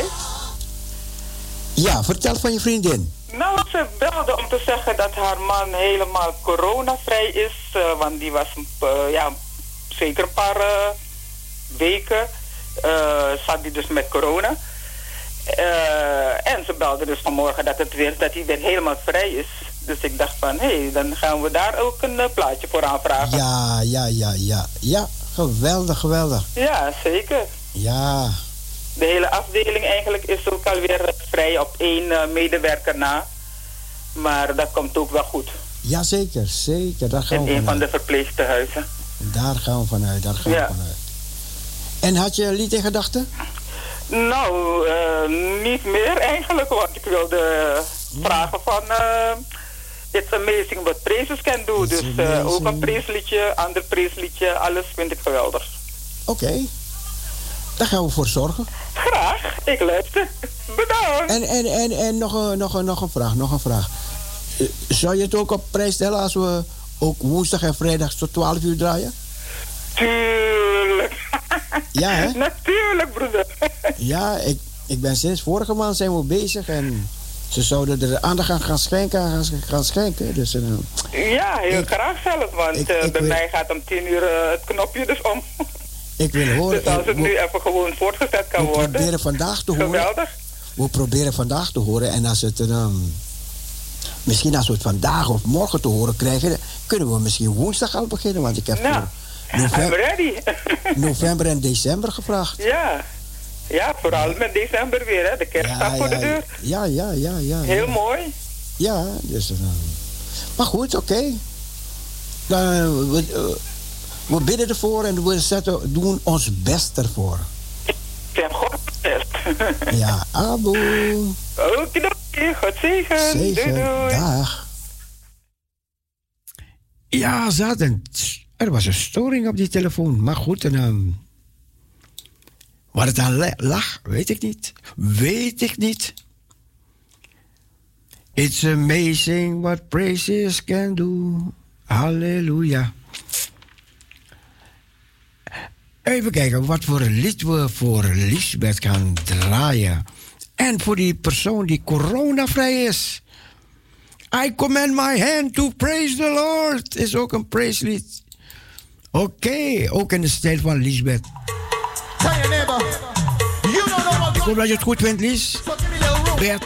Ja, vertel van je vriendin. Nou, ze belde om te zeggen dat haar man helemaal coronavrij is. eh, want die was eh, ja, zeker een paar eh, weken zat hij dus met corona. En ze belde dus vanmorgen dat, het weer, dat hij weer helemaal vrij is. Dus ik dacht van, hé, hey, dan gaan we daar ook een eh, plaatje voor aanvragen. Ja, ja, ja, ja. Ja, geweldig, geweldig. Ja, zeker. Ja, De hele afdeling eigenlijk is ook alweer eh, vrij op één eh, medewerker na. Maar dat komt ook wel goed. ja zeker, zeker. Daar gaan In we een van de verpleegtehuizen. Daar gaan we vanuit, daar gaan Ja. we vanuit. En had je een lied in gedachten? Nou, niet meer eigenlijk, want ik wilde vragen van... It's amazing what praises can do. dus eh, ook een preesliedje, ander preesliedje, alles vind ik geweldig. Oké. Daar gaan we voor zorgen. Graag, ik luister. Bedankt. En, en, en, en nog, een, nog, een, nog een vraag, nog een vraag. Eh, zou je het ook op prijs stellen als we ook woensdag en vrijdag tot 12 uur draaien? Tuurlijk. Ja, hè? Natuurlijk, broeder. Ja, ik, ik ben sinds vorige maand zijn we bezig en ze zouden er aandacht aan gaan schenken, aan gaan, gaan schenken. Dus eh, Ja, heel graag zelfs, want ik- eh, ik bij wil- mij gaat om tien uur eh, het knopje dus om. ik wil horen. dus als het we- nu even gewoon voortgezet kan we worden. proberen vandaag te horen. Geweldig. We proberen vandaag te horen en als het ehm, misschien als we het vandaag of morgen te horen krijgen, kunnen we misschien woensdag al beginnen, want ik heb Nou, ready. november en december gevraagd. ja. Ja, vooral met december weer, hè. De kerst staat voor de deur. Ja, ja, ja, ja. Heel ja. mooi. Ja, dus. eh, maar goed, oké. Dan, eh, we, eh, we bidden ervoor en we zetten, doen ons best ervoor. Ten God best. Ja, aboe. Okidoki, God zegen. Doei, Zegen. doei. Dag. Ja, ze hadden, er was een storing op die telefoon. Maar goed, en, ehm, waar het aan lag, weet ik niet. Weet ik niet. It's amazing what praises can do. Halleluja. Even kijken wat voor lied we voor Lisbeth gaan draaien. En voor die persoon die coronavrij is. I command my hand to praise the Lord. Is ook een praiselied. Oké, ook in de stijl van Lisbeth. Kom dat je het goed vindt, Lies. Bert.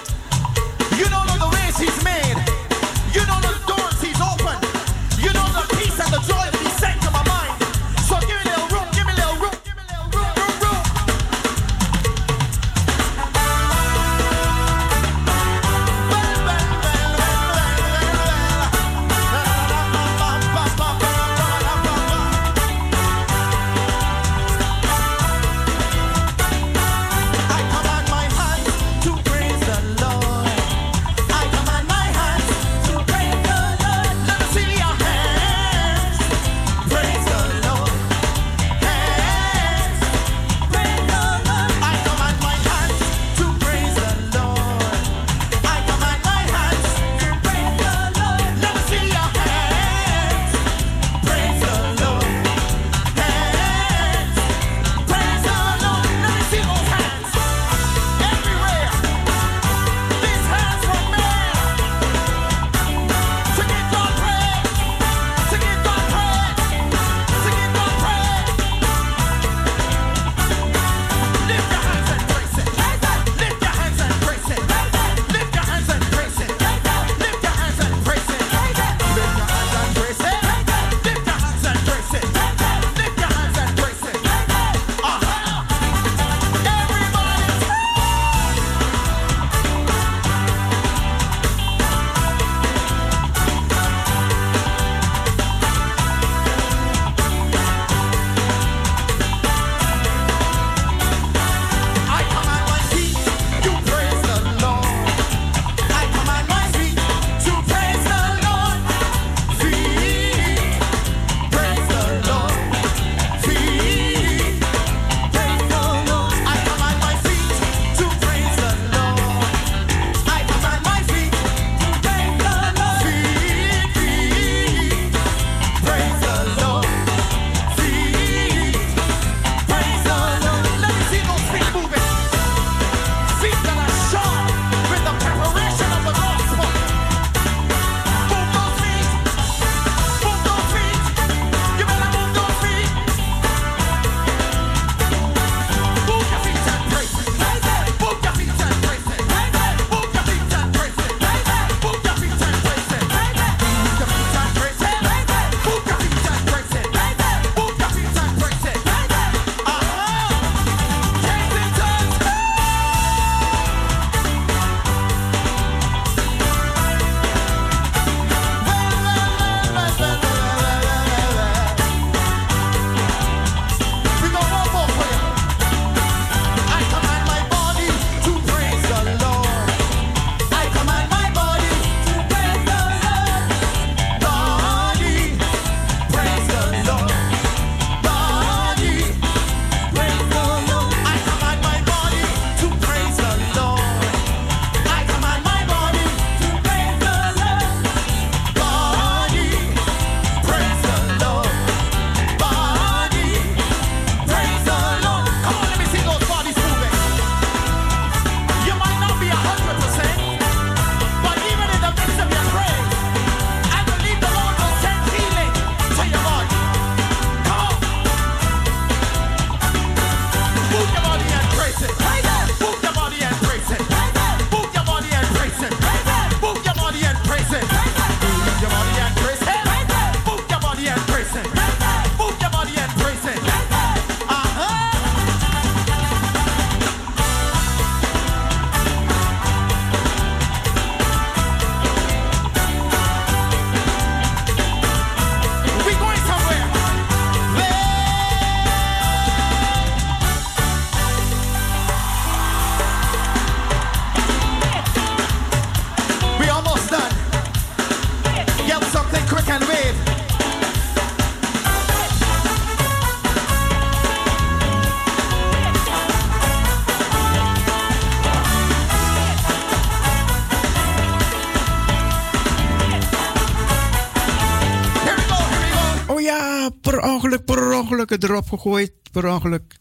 Erop gegooid. Per ongeluk.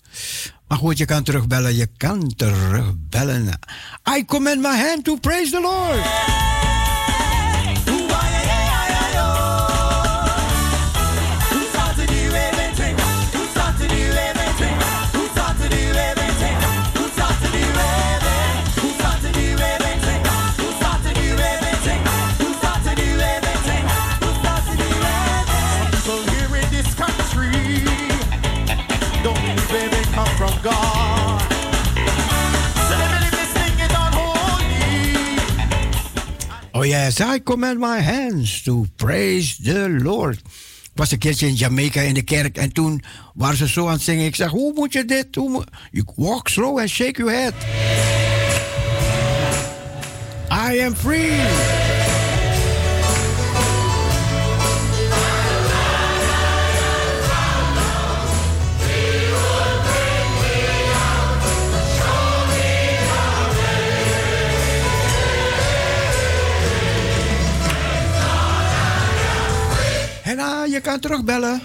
Maar goed, je kan terugbellen. Je kan terugbellen. I commend my hand to praise the Lord. Yes, I commend my hands to praise the Lord. Ik was een keertje in Jamaica in de kerk en toen waren ze zo aan het zingen. Ik zeg, hoe moet je dit? Hoe. You walk slow and shake your head. I am free. Je kan terugbellen.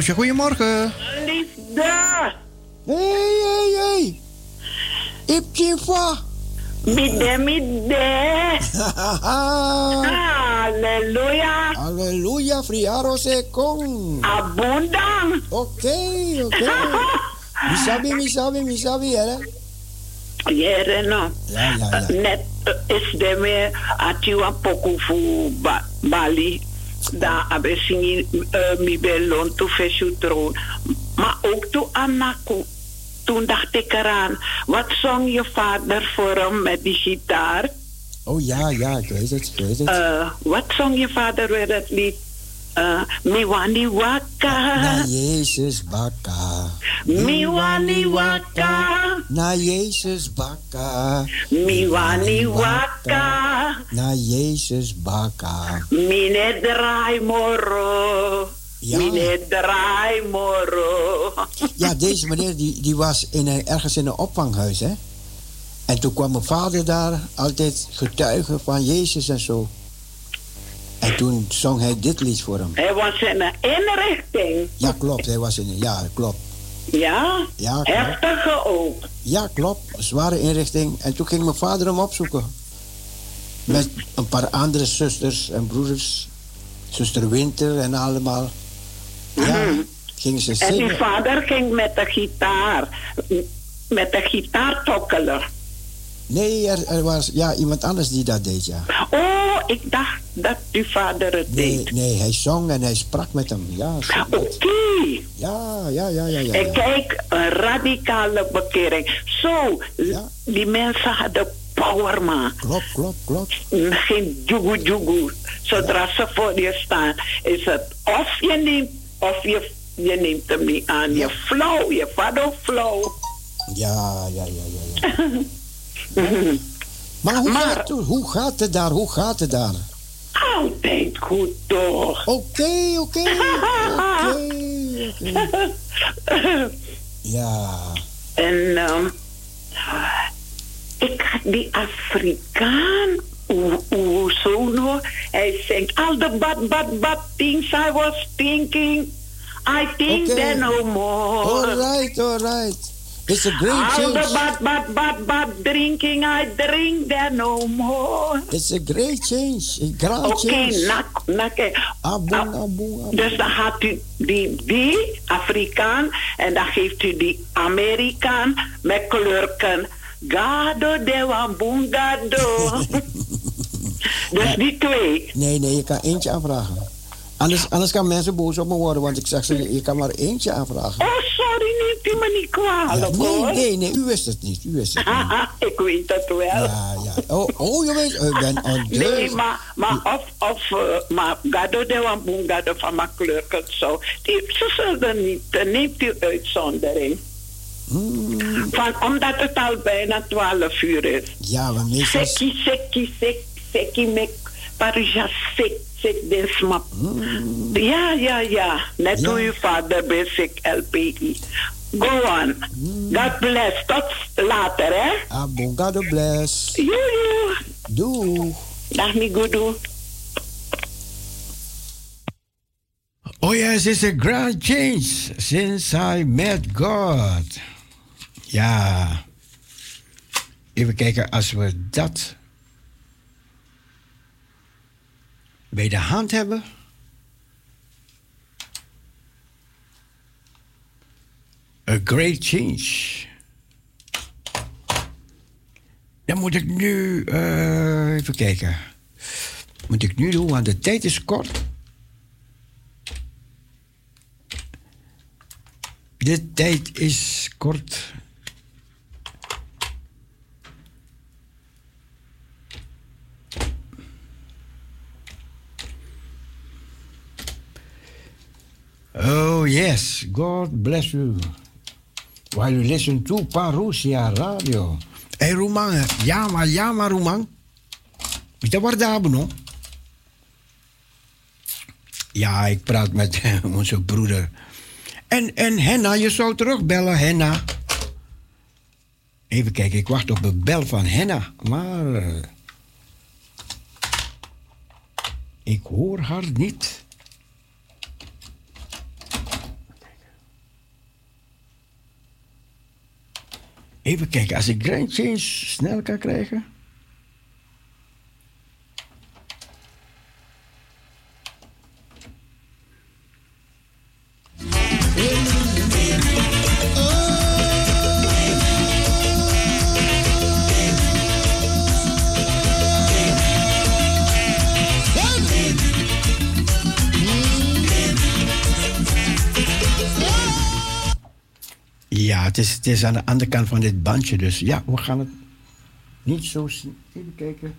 Marusha, goedemorgen. Liefde. Hey, hey, hey. Ipchifa. Midde, midde. Halleluja. Halleluja, friaro se con. Abundant. Oké, oké. Misabi, misabi, misabi, hè? Jere no. Ja, ja, ja. Net eh, is de me atiwa poku fu ba, Bali. Da abe singi uh, mi belon tu fesu troon. Maar ook toen Anako. Toen dacht ik eraan, wat zong je vader voor hem met die gitaar? Oh ja, ja, ik weet het, ik weet het. Eh, wat zong je vader weer dat lied? Uh, Miwani Waka. Na Jezus bakka. Miwani Waka. Na Jezus bakka. Miwani Waka. Na Jezus bakka. Mine draai moro. Ja. Mine draai moro. Ja, deze meneer die, die was in een, ergens in een opvanghuis, hè? En toen kwam mijn vader daar, altijd getuigen van Jezus en zo. En toen zong hij dit lied voor hem. Hij was in een inrichting. Ja, klopt, hij was in een, ja, klopt. Ja? Ja. Heftige ook. Ja, klopt. Zware inrichting. En toen ging mijn vader hem opzoeken. Met een paar andere zusters en broeders. Zuster Winter en allemaal. Ja, gingen ze. En die vader ging met de gitaar. Met de gitaartokkeler. Nee, er, er was ja, iemand anders die dat deed, ja. Oh, ik dacht dat uw vader het Nee, deed. nee, hij zong en hij sprak met hem. Ja. Oké. ja, ja, ja, ja. ja, En ja. kijk, een radicale bekering. Zo, die mensen hadden power, man. Klopt, klopt, klopt. Geen jugu jugu. Zodra ze voor je staan, is het of je neemt, of je, je neemt hem niet aan. Je flow, je vader flow. Ja, ja, ja, ja. ja. Maar, hoe, Gaat, het, hoe gaat het daar? Hoe gaat het daar? Altijd goed, toch? Oké, oké, oké, Ja. En ehm, ik had die Afrikaan, hoe- hoe zo nog, hij zingt all the bad, bad, bad things I was thinking. I think Okay. they're no more. All right, all right. It's a great All the change. bad, bad, bad, bad drinking, I drink there no more. It's a great change. A grand Oké, change. nak, nak. eh. Aboen, aboen, aboen. Dus dan gaat u die, die Afrikaan en dan geeft u die Amerikaan met kleurken. Gado de wambungado. dus die twee. Nee, nee, je kan eentje aanvragen. Anders, anders kan mensen boos op me worden, want ik zeg ze, je kan maar eentje aanvragen. Oh, neemt u me niet kwalijk nee, hoor. nee, nee, u wist het niet. U wist het niet. Ik weet het wel. Ja, ja. Oh, oh je weet, bent on Nee, maar, maar of, of eh, maar gado de wambungado van mijn kleurken zo. Die, ze zullen niet, eh, neemt u uitzondering. Hmm. Van, omdat het al bijna 12 uur is. Ja, maar meestal... Seki, seki, sek, seki, mek, parija, sek, sek, den smap. Ja, ja, ja. Net. Ja. hoe uw vader bij sek LPI. Go on. God bless. Tot later, hè. Aboen, God bless. Joejoe. Doei. Dag, mi gudu. Oh yes, it's a grand change since I met God. Ja. Even kijken, als we dat bij de hand hebben. A great change. Dan moet ik nu, eh, even kijken. Moet ik nu doen, want de tijd is kort. De tijd is kort. Oh, yes. God bless you. While you listen to Parousia Radio. Hey, Roeman. Ja, maar, ja, maar, Roeman. Weet je waar daar no? Ja, ik praat met onze broeder. En, en Henna, je zou terugbellen, Henna. Even kijken, ik wacht op een bel van Henna. Maar... eh, ik hoor haar niet. Even kijken, als ik Grand Change snel kan krijgen. Ja, het is, het is aan de andere kant van dit bandje, dus ja, we gaan het niet zo zien. Even kijken.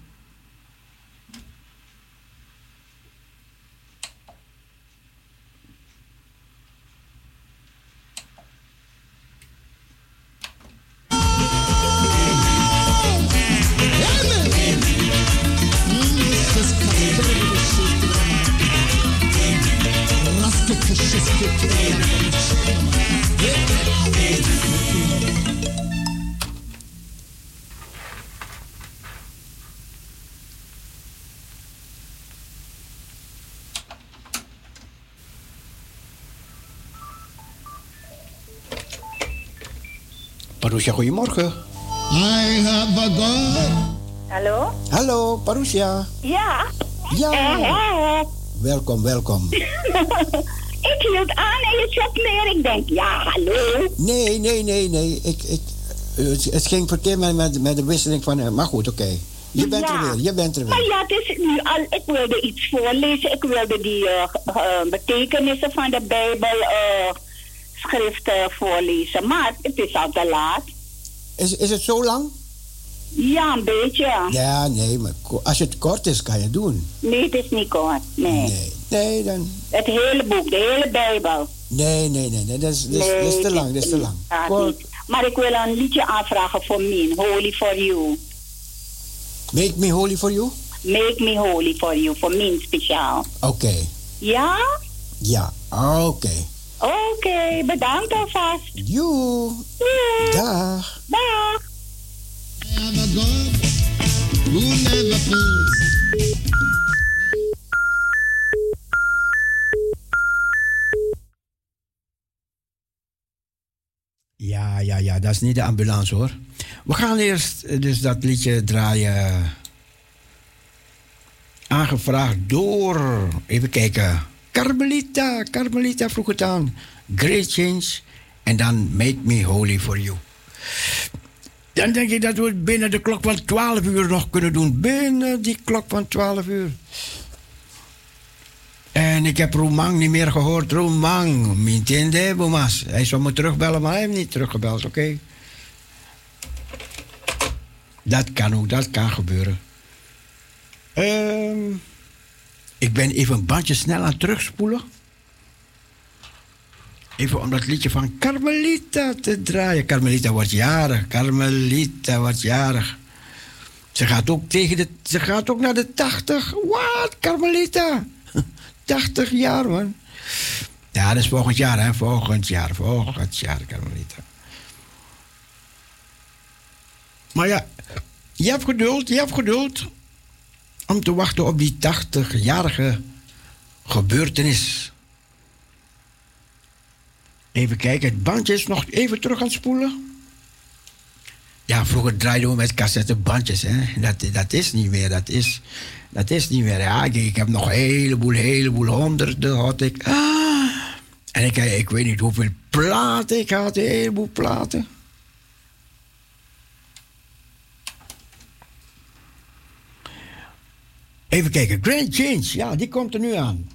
Parousia, goedemorgen. I have a God. Hallo? Hallo, Parousia. Ja. Ja. Eh, Welkom, welkom. ik hield aan en je zat neer. Ik denk, ja, hallo. Nee, nee, nee, nee. Ik, ik, het, het ging verkeerd met, met, met de wisseling van... eh, Maar goed, oké. Je bent Ja. er weer, je bent er Maar weer. ja, het is nu al. Ik wilde iets voorlezen. Ik wilde die eh, eh, betekenissen van de Bijbel eh, schriften voorlezen. Maar het is al te laat. Is, is het zo lang? Ja, een beetje. Ja, nee, maar als het kort is, kan je het doen. Nee, het is niet kort. Nee. Nee, nee, dan... Het hele boek, de hele Bijbel. Nee, nee, nee, nee dat, is, dat, is, dat is te Nee, lang, dat is te lang. Kort. Maar ik wil een liedje aanvragen voor Min. Holy for you. Make me holy for you? Make me holy for you. Voor Min speciaal. Oké, Ja? ja, oké. Oké, bedankt alvast. Joe. Dag. Dag. I have a God who never fails. Ja, ja, ja, dat is niet de ambulance hoor. We gaan eerst eh, dus dat liedje draaien. Aangevraagd door, even kijken. Carmelita, Carmelita vroeg het aan. Great Change. En dan Make Me Holy for You. Dan denk ik dat we het binnen de klok van 12 uur nog kunnen doen. Binnen die klok van 12 uur. En ik heb Roemang niet meer gehoord. Roemang, mintende, bomas. Hij zou me terugbellen, maar hij heeft niet teruggebeld, oké? Dat kan ook, dat kan gebeuren. Ehm, ik ben even een bandje snel aan terugspoelen. Even om dat liedje van Carmelita te draaien. Carmelita wordt jarig. Carmelita wordt jarig. Ze gaat ook, tegen de, ze gaat ook naar de 80. Wat, Carmelita? 80 jaar, man. Ja, dat is volgend jaar, hè? Volgend jaar, volgend jaar, Carmelita. Maar ja, je hebt geduld, je hebt geduld. Om te wachten op die 80-jarige gebeurtenis. Even kijken, het bandje is nog even terug aan het spoelen. Ja, vroeger draaiden we met cassettebandjes, hè. Dat, dat is niet meer, dat is, dat is niet meer. Ja, ik, ik heb nog een heleboel, heleboel, honderden had ik. Ah, en ik, ik weet niet hoeveel platen ik had, een heleboel platen. Even kijken, Grand Change, ja, die komt er nu aan.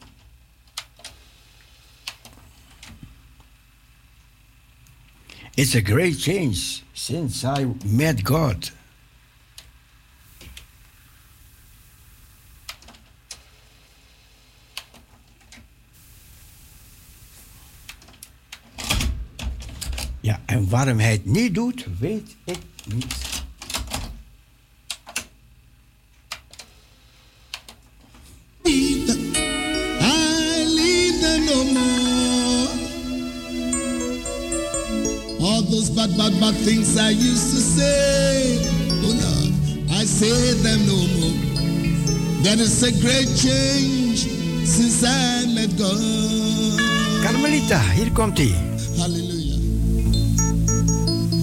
It's a great change since I met God. Ja, en waarom hij het niet doet, weet ik niet. Bad, bad, bad things I used to say, oh Lord, I say them no more. There is a great change since I met God. Carmelita, hier komt hij. Hallelujah.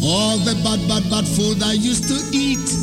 All the bad, bad, bad food I used to eat.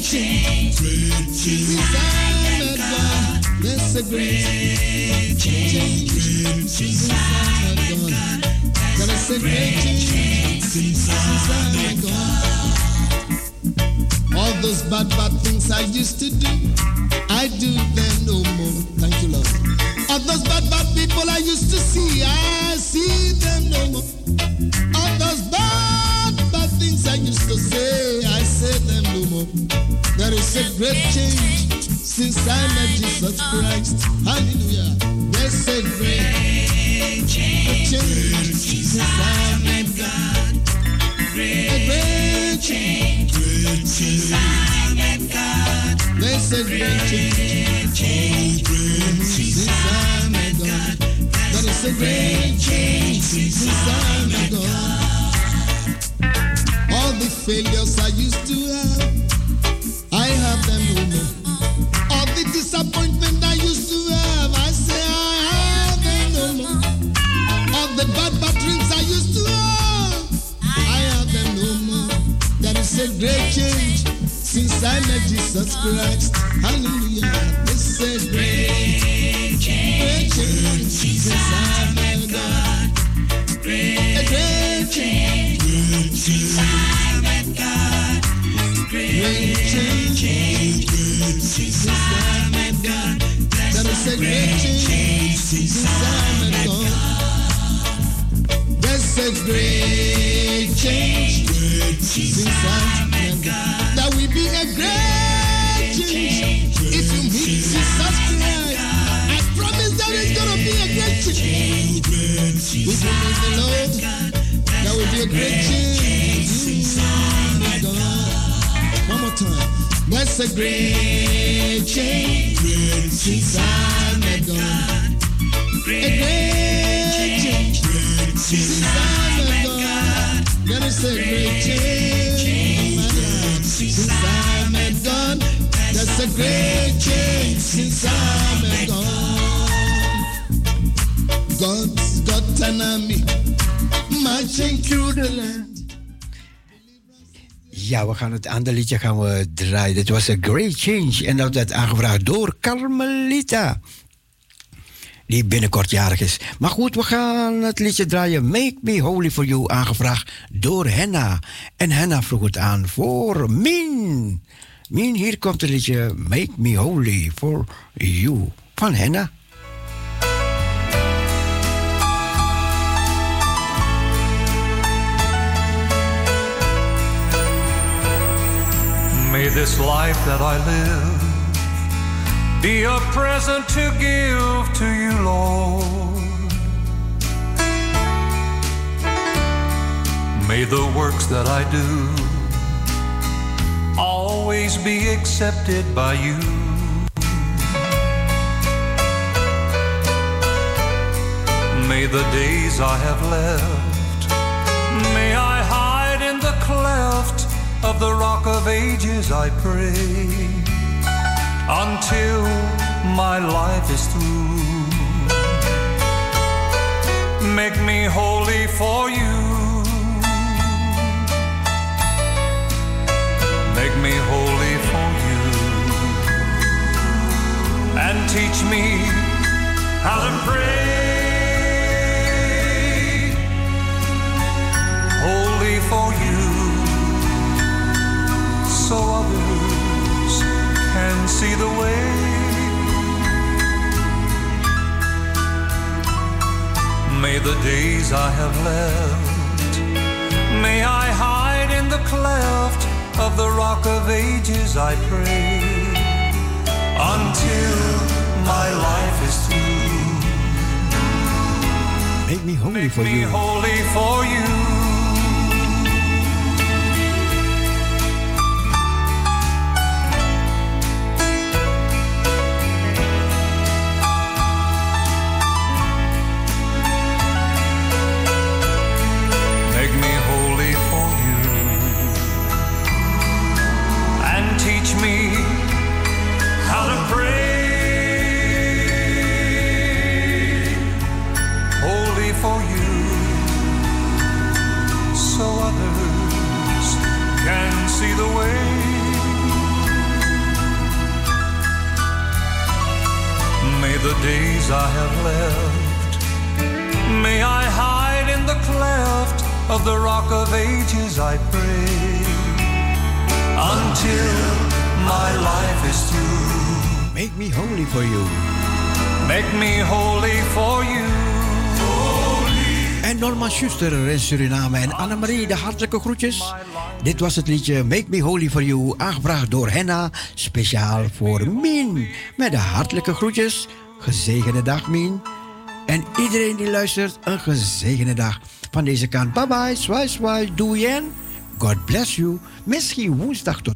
Change. There's a great change. There is a great change. All those bad, bad things I used to do, I do them no more. Thank you, Lord. All those bad, bad people I used to see, I see them no more. All those bad, bad things I used to say, I say them. There is a great change since I met Jesus Christ. Hallelujah. There's a great change since I met God. A great change since I met God. There's a great change since I met God. There is a great change since I met God. All the failures I used to have, have All the disappointment I used to have, I say I have them no more. All the bad, bad dreams I used to have, I have them no more. There is a great change since I met Jesus Christ. Hallelujah. This is a great change. Great since I met God. A great change. Since I met God. Great. A great change since I met That's a great change. Since God. That will be a great change if you meet Jesus Christ. I promise that it's gonna be a great change. You meet the Lord, that will be a great change. Mm, One more time. That's a great change. Since I met God. A great change. Since I met God. That is a great change. Since I met God. That's a great change. Since I met God. God's got an army marching through the land. Ja, we gaan het andere liedje gaan we draaien. Dit was A Great Change. En dat werd aangevraagd door Carmelita. Die binnenkort jarig is. Maar goed, we gaan het liedje draaien. Make Me Holy For You. Aangevraagd door Henna. En Henna vroeg het aan voor Min. Min, hier komt het liedje Make Me Holy For You. Van Henna. May this life that I live be a present to give to you, Lord. May the works that I do always be accepted by you. May the days I have left, may I of the rock of ages, I pray, until my life is through. Make me holy for you. Make me holy for you. And teach me how to pray. Holy for you so others can see the way. May the days I have left, may I hide in the cleft of the rock of ages, I pray, until my life is through. Make me holy for Me you. holy for you. The way. May the days I have left, may I hide in the cleft of the rock of ages, I pray, until my life is through. Make me holy for you. Make me holy for you. Norma Schuster in Suriname en Annemarie, de hartelijke groetjes. Dit was het liedje Make Me Holy For You, aangevraagd door Henna, speciaal voor Min. Met de hartelijke groetjes. Gezegende dag, Min. En iedereen die luistert, een gezegende dag. Van deze kant, bye bye, swai swai, doei en God bless you. Misschien woensdag tot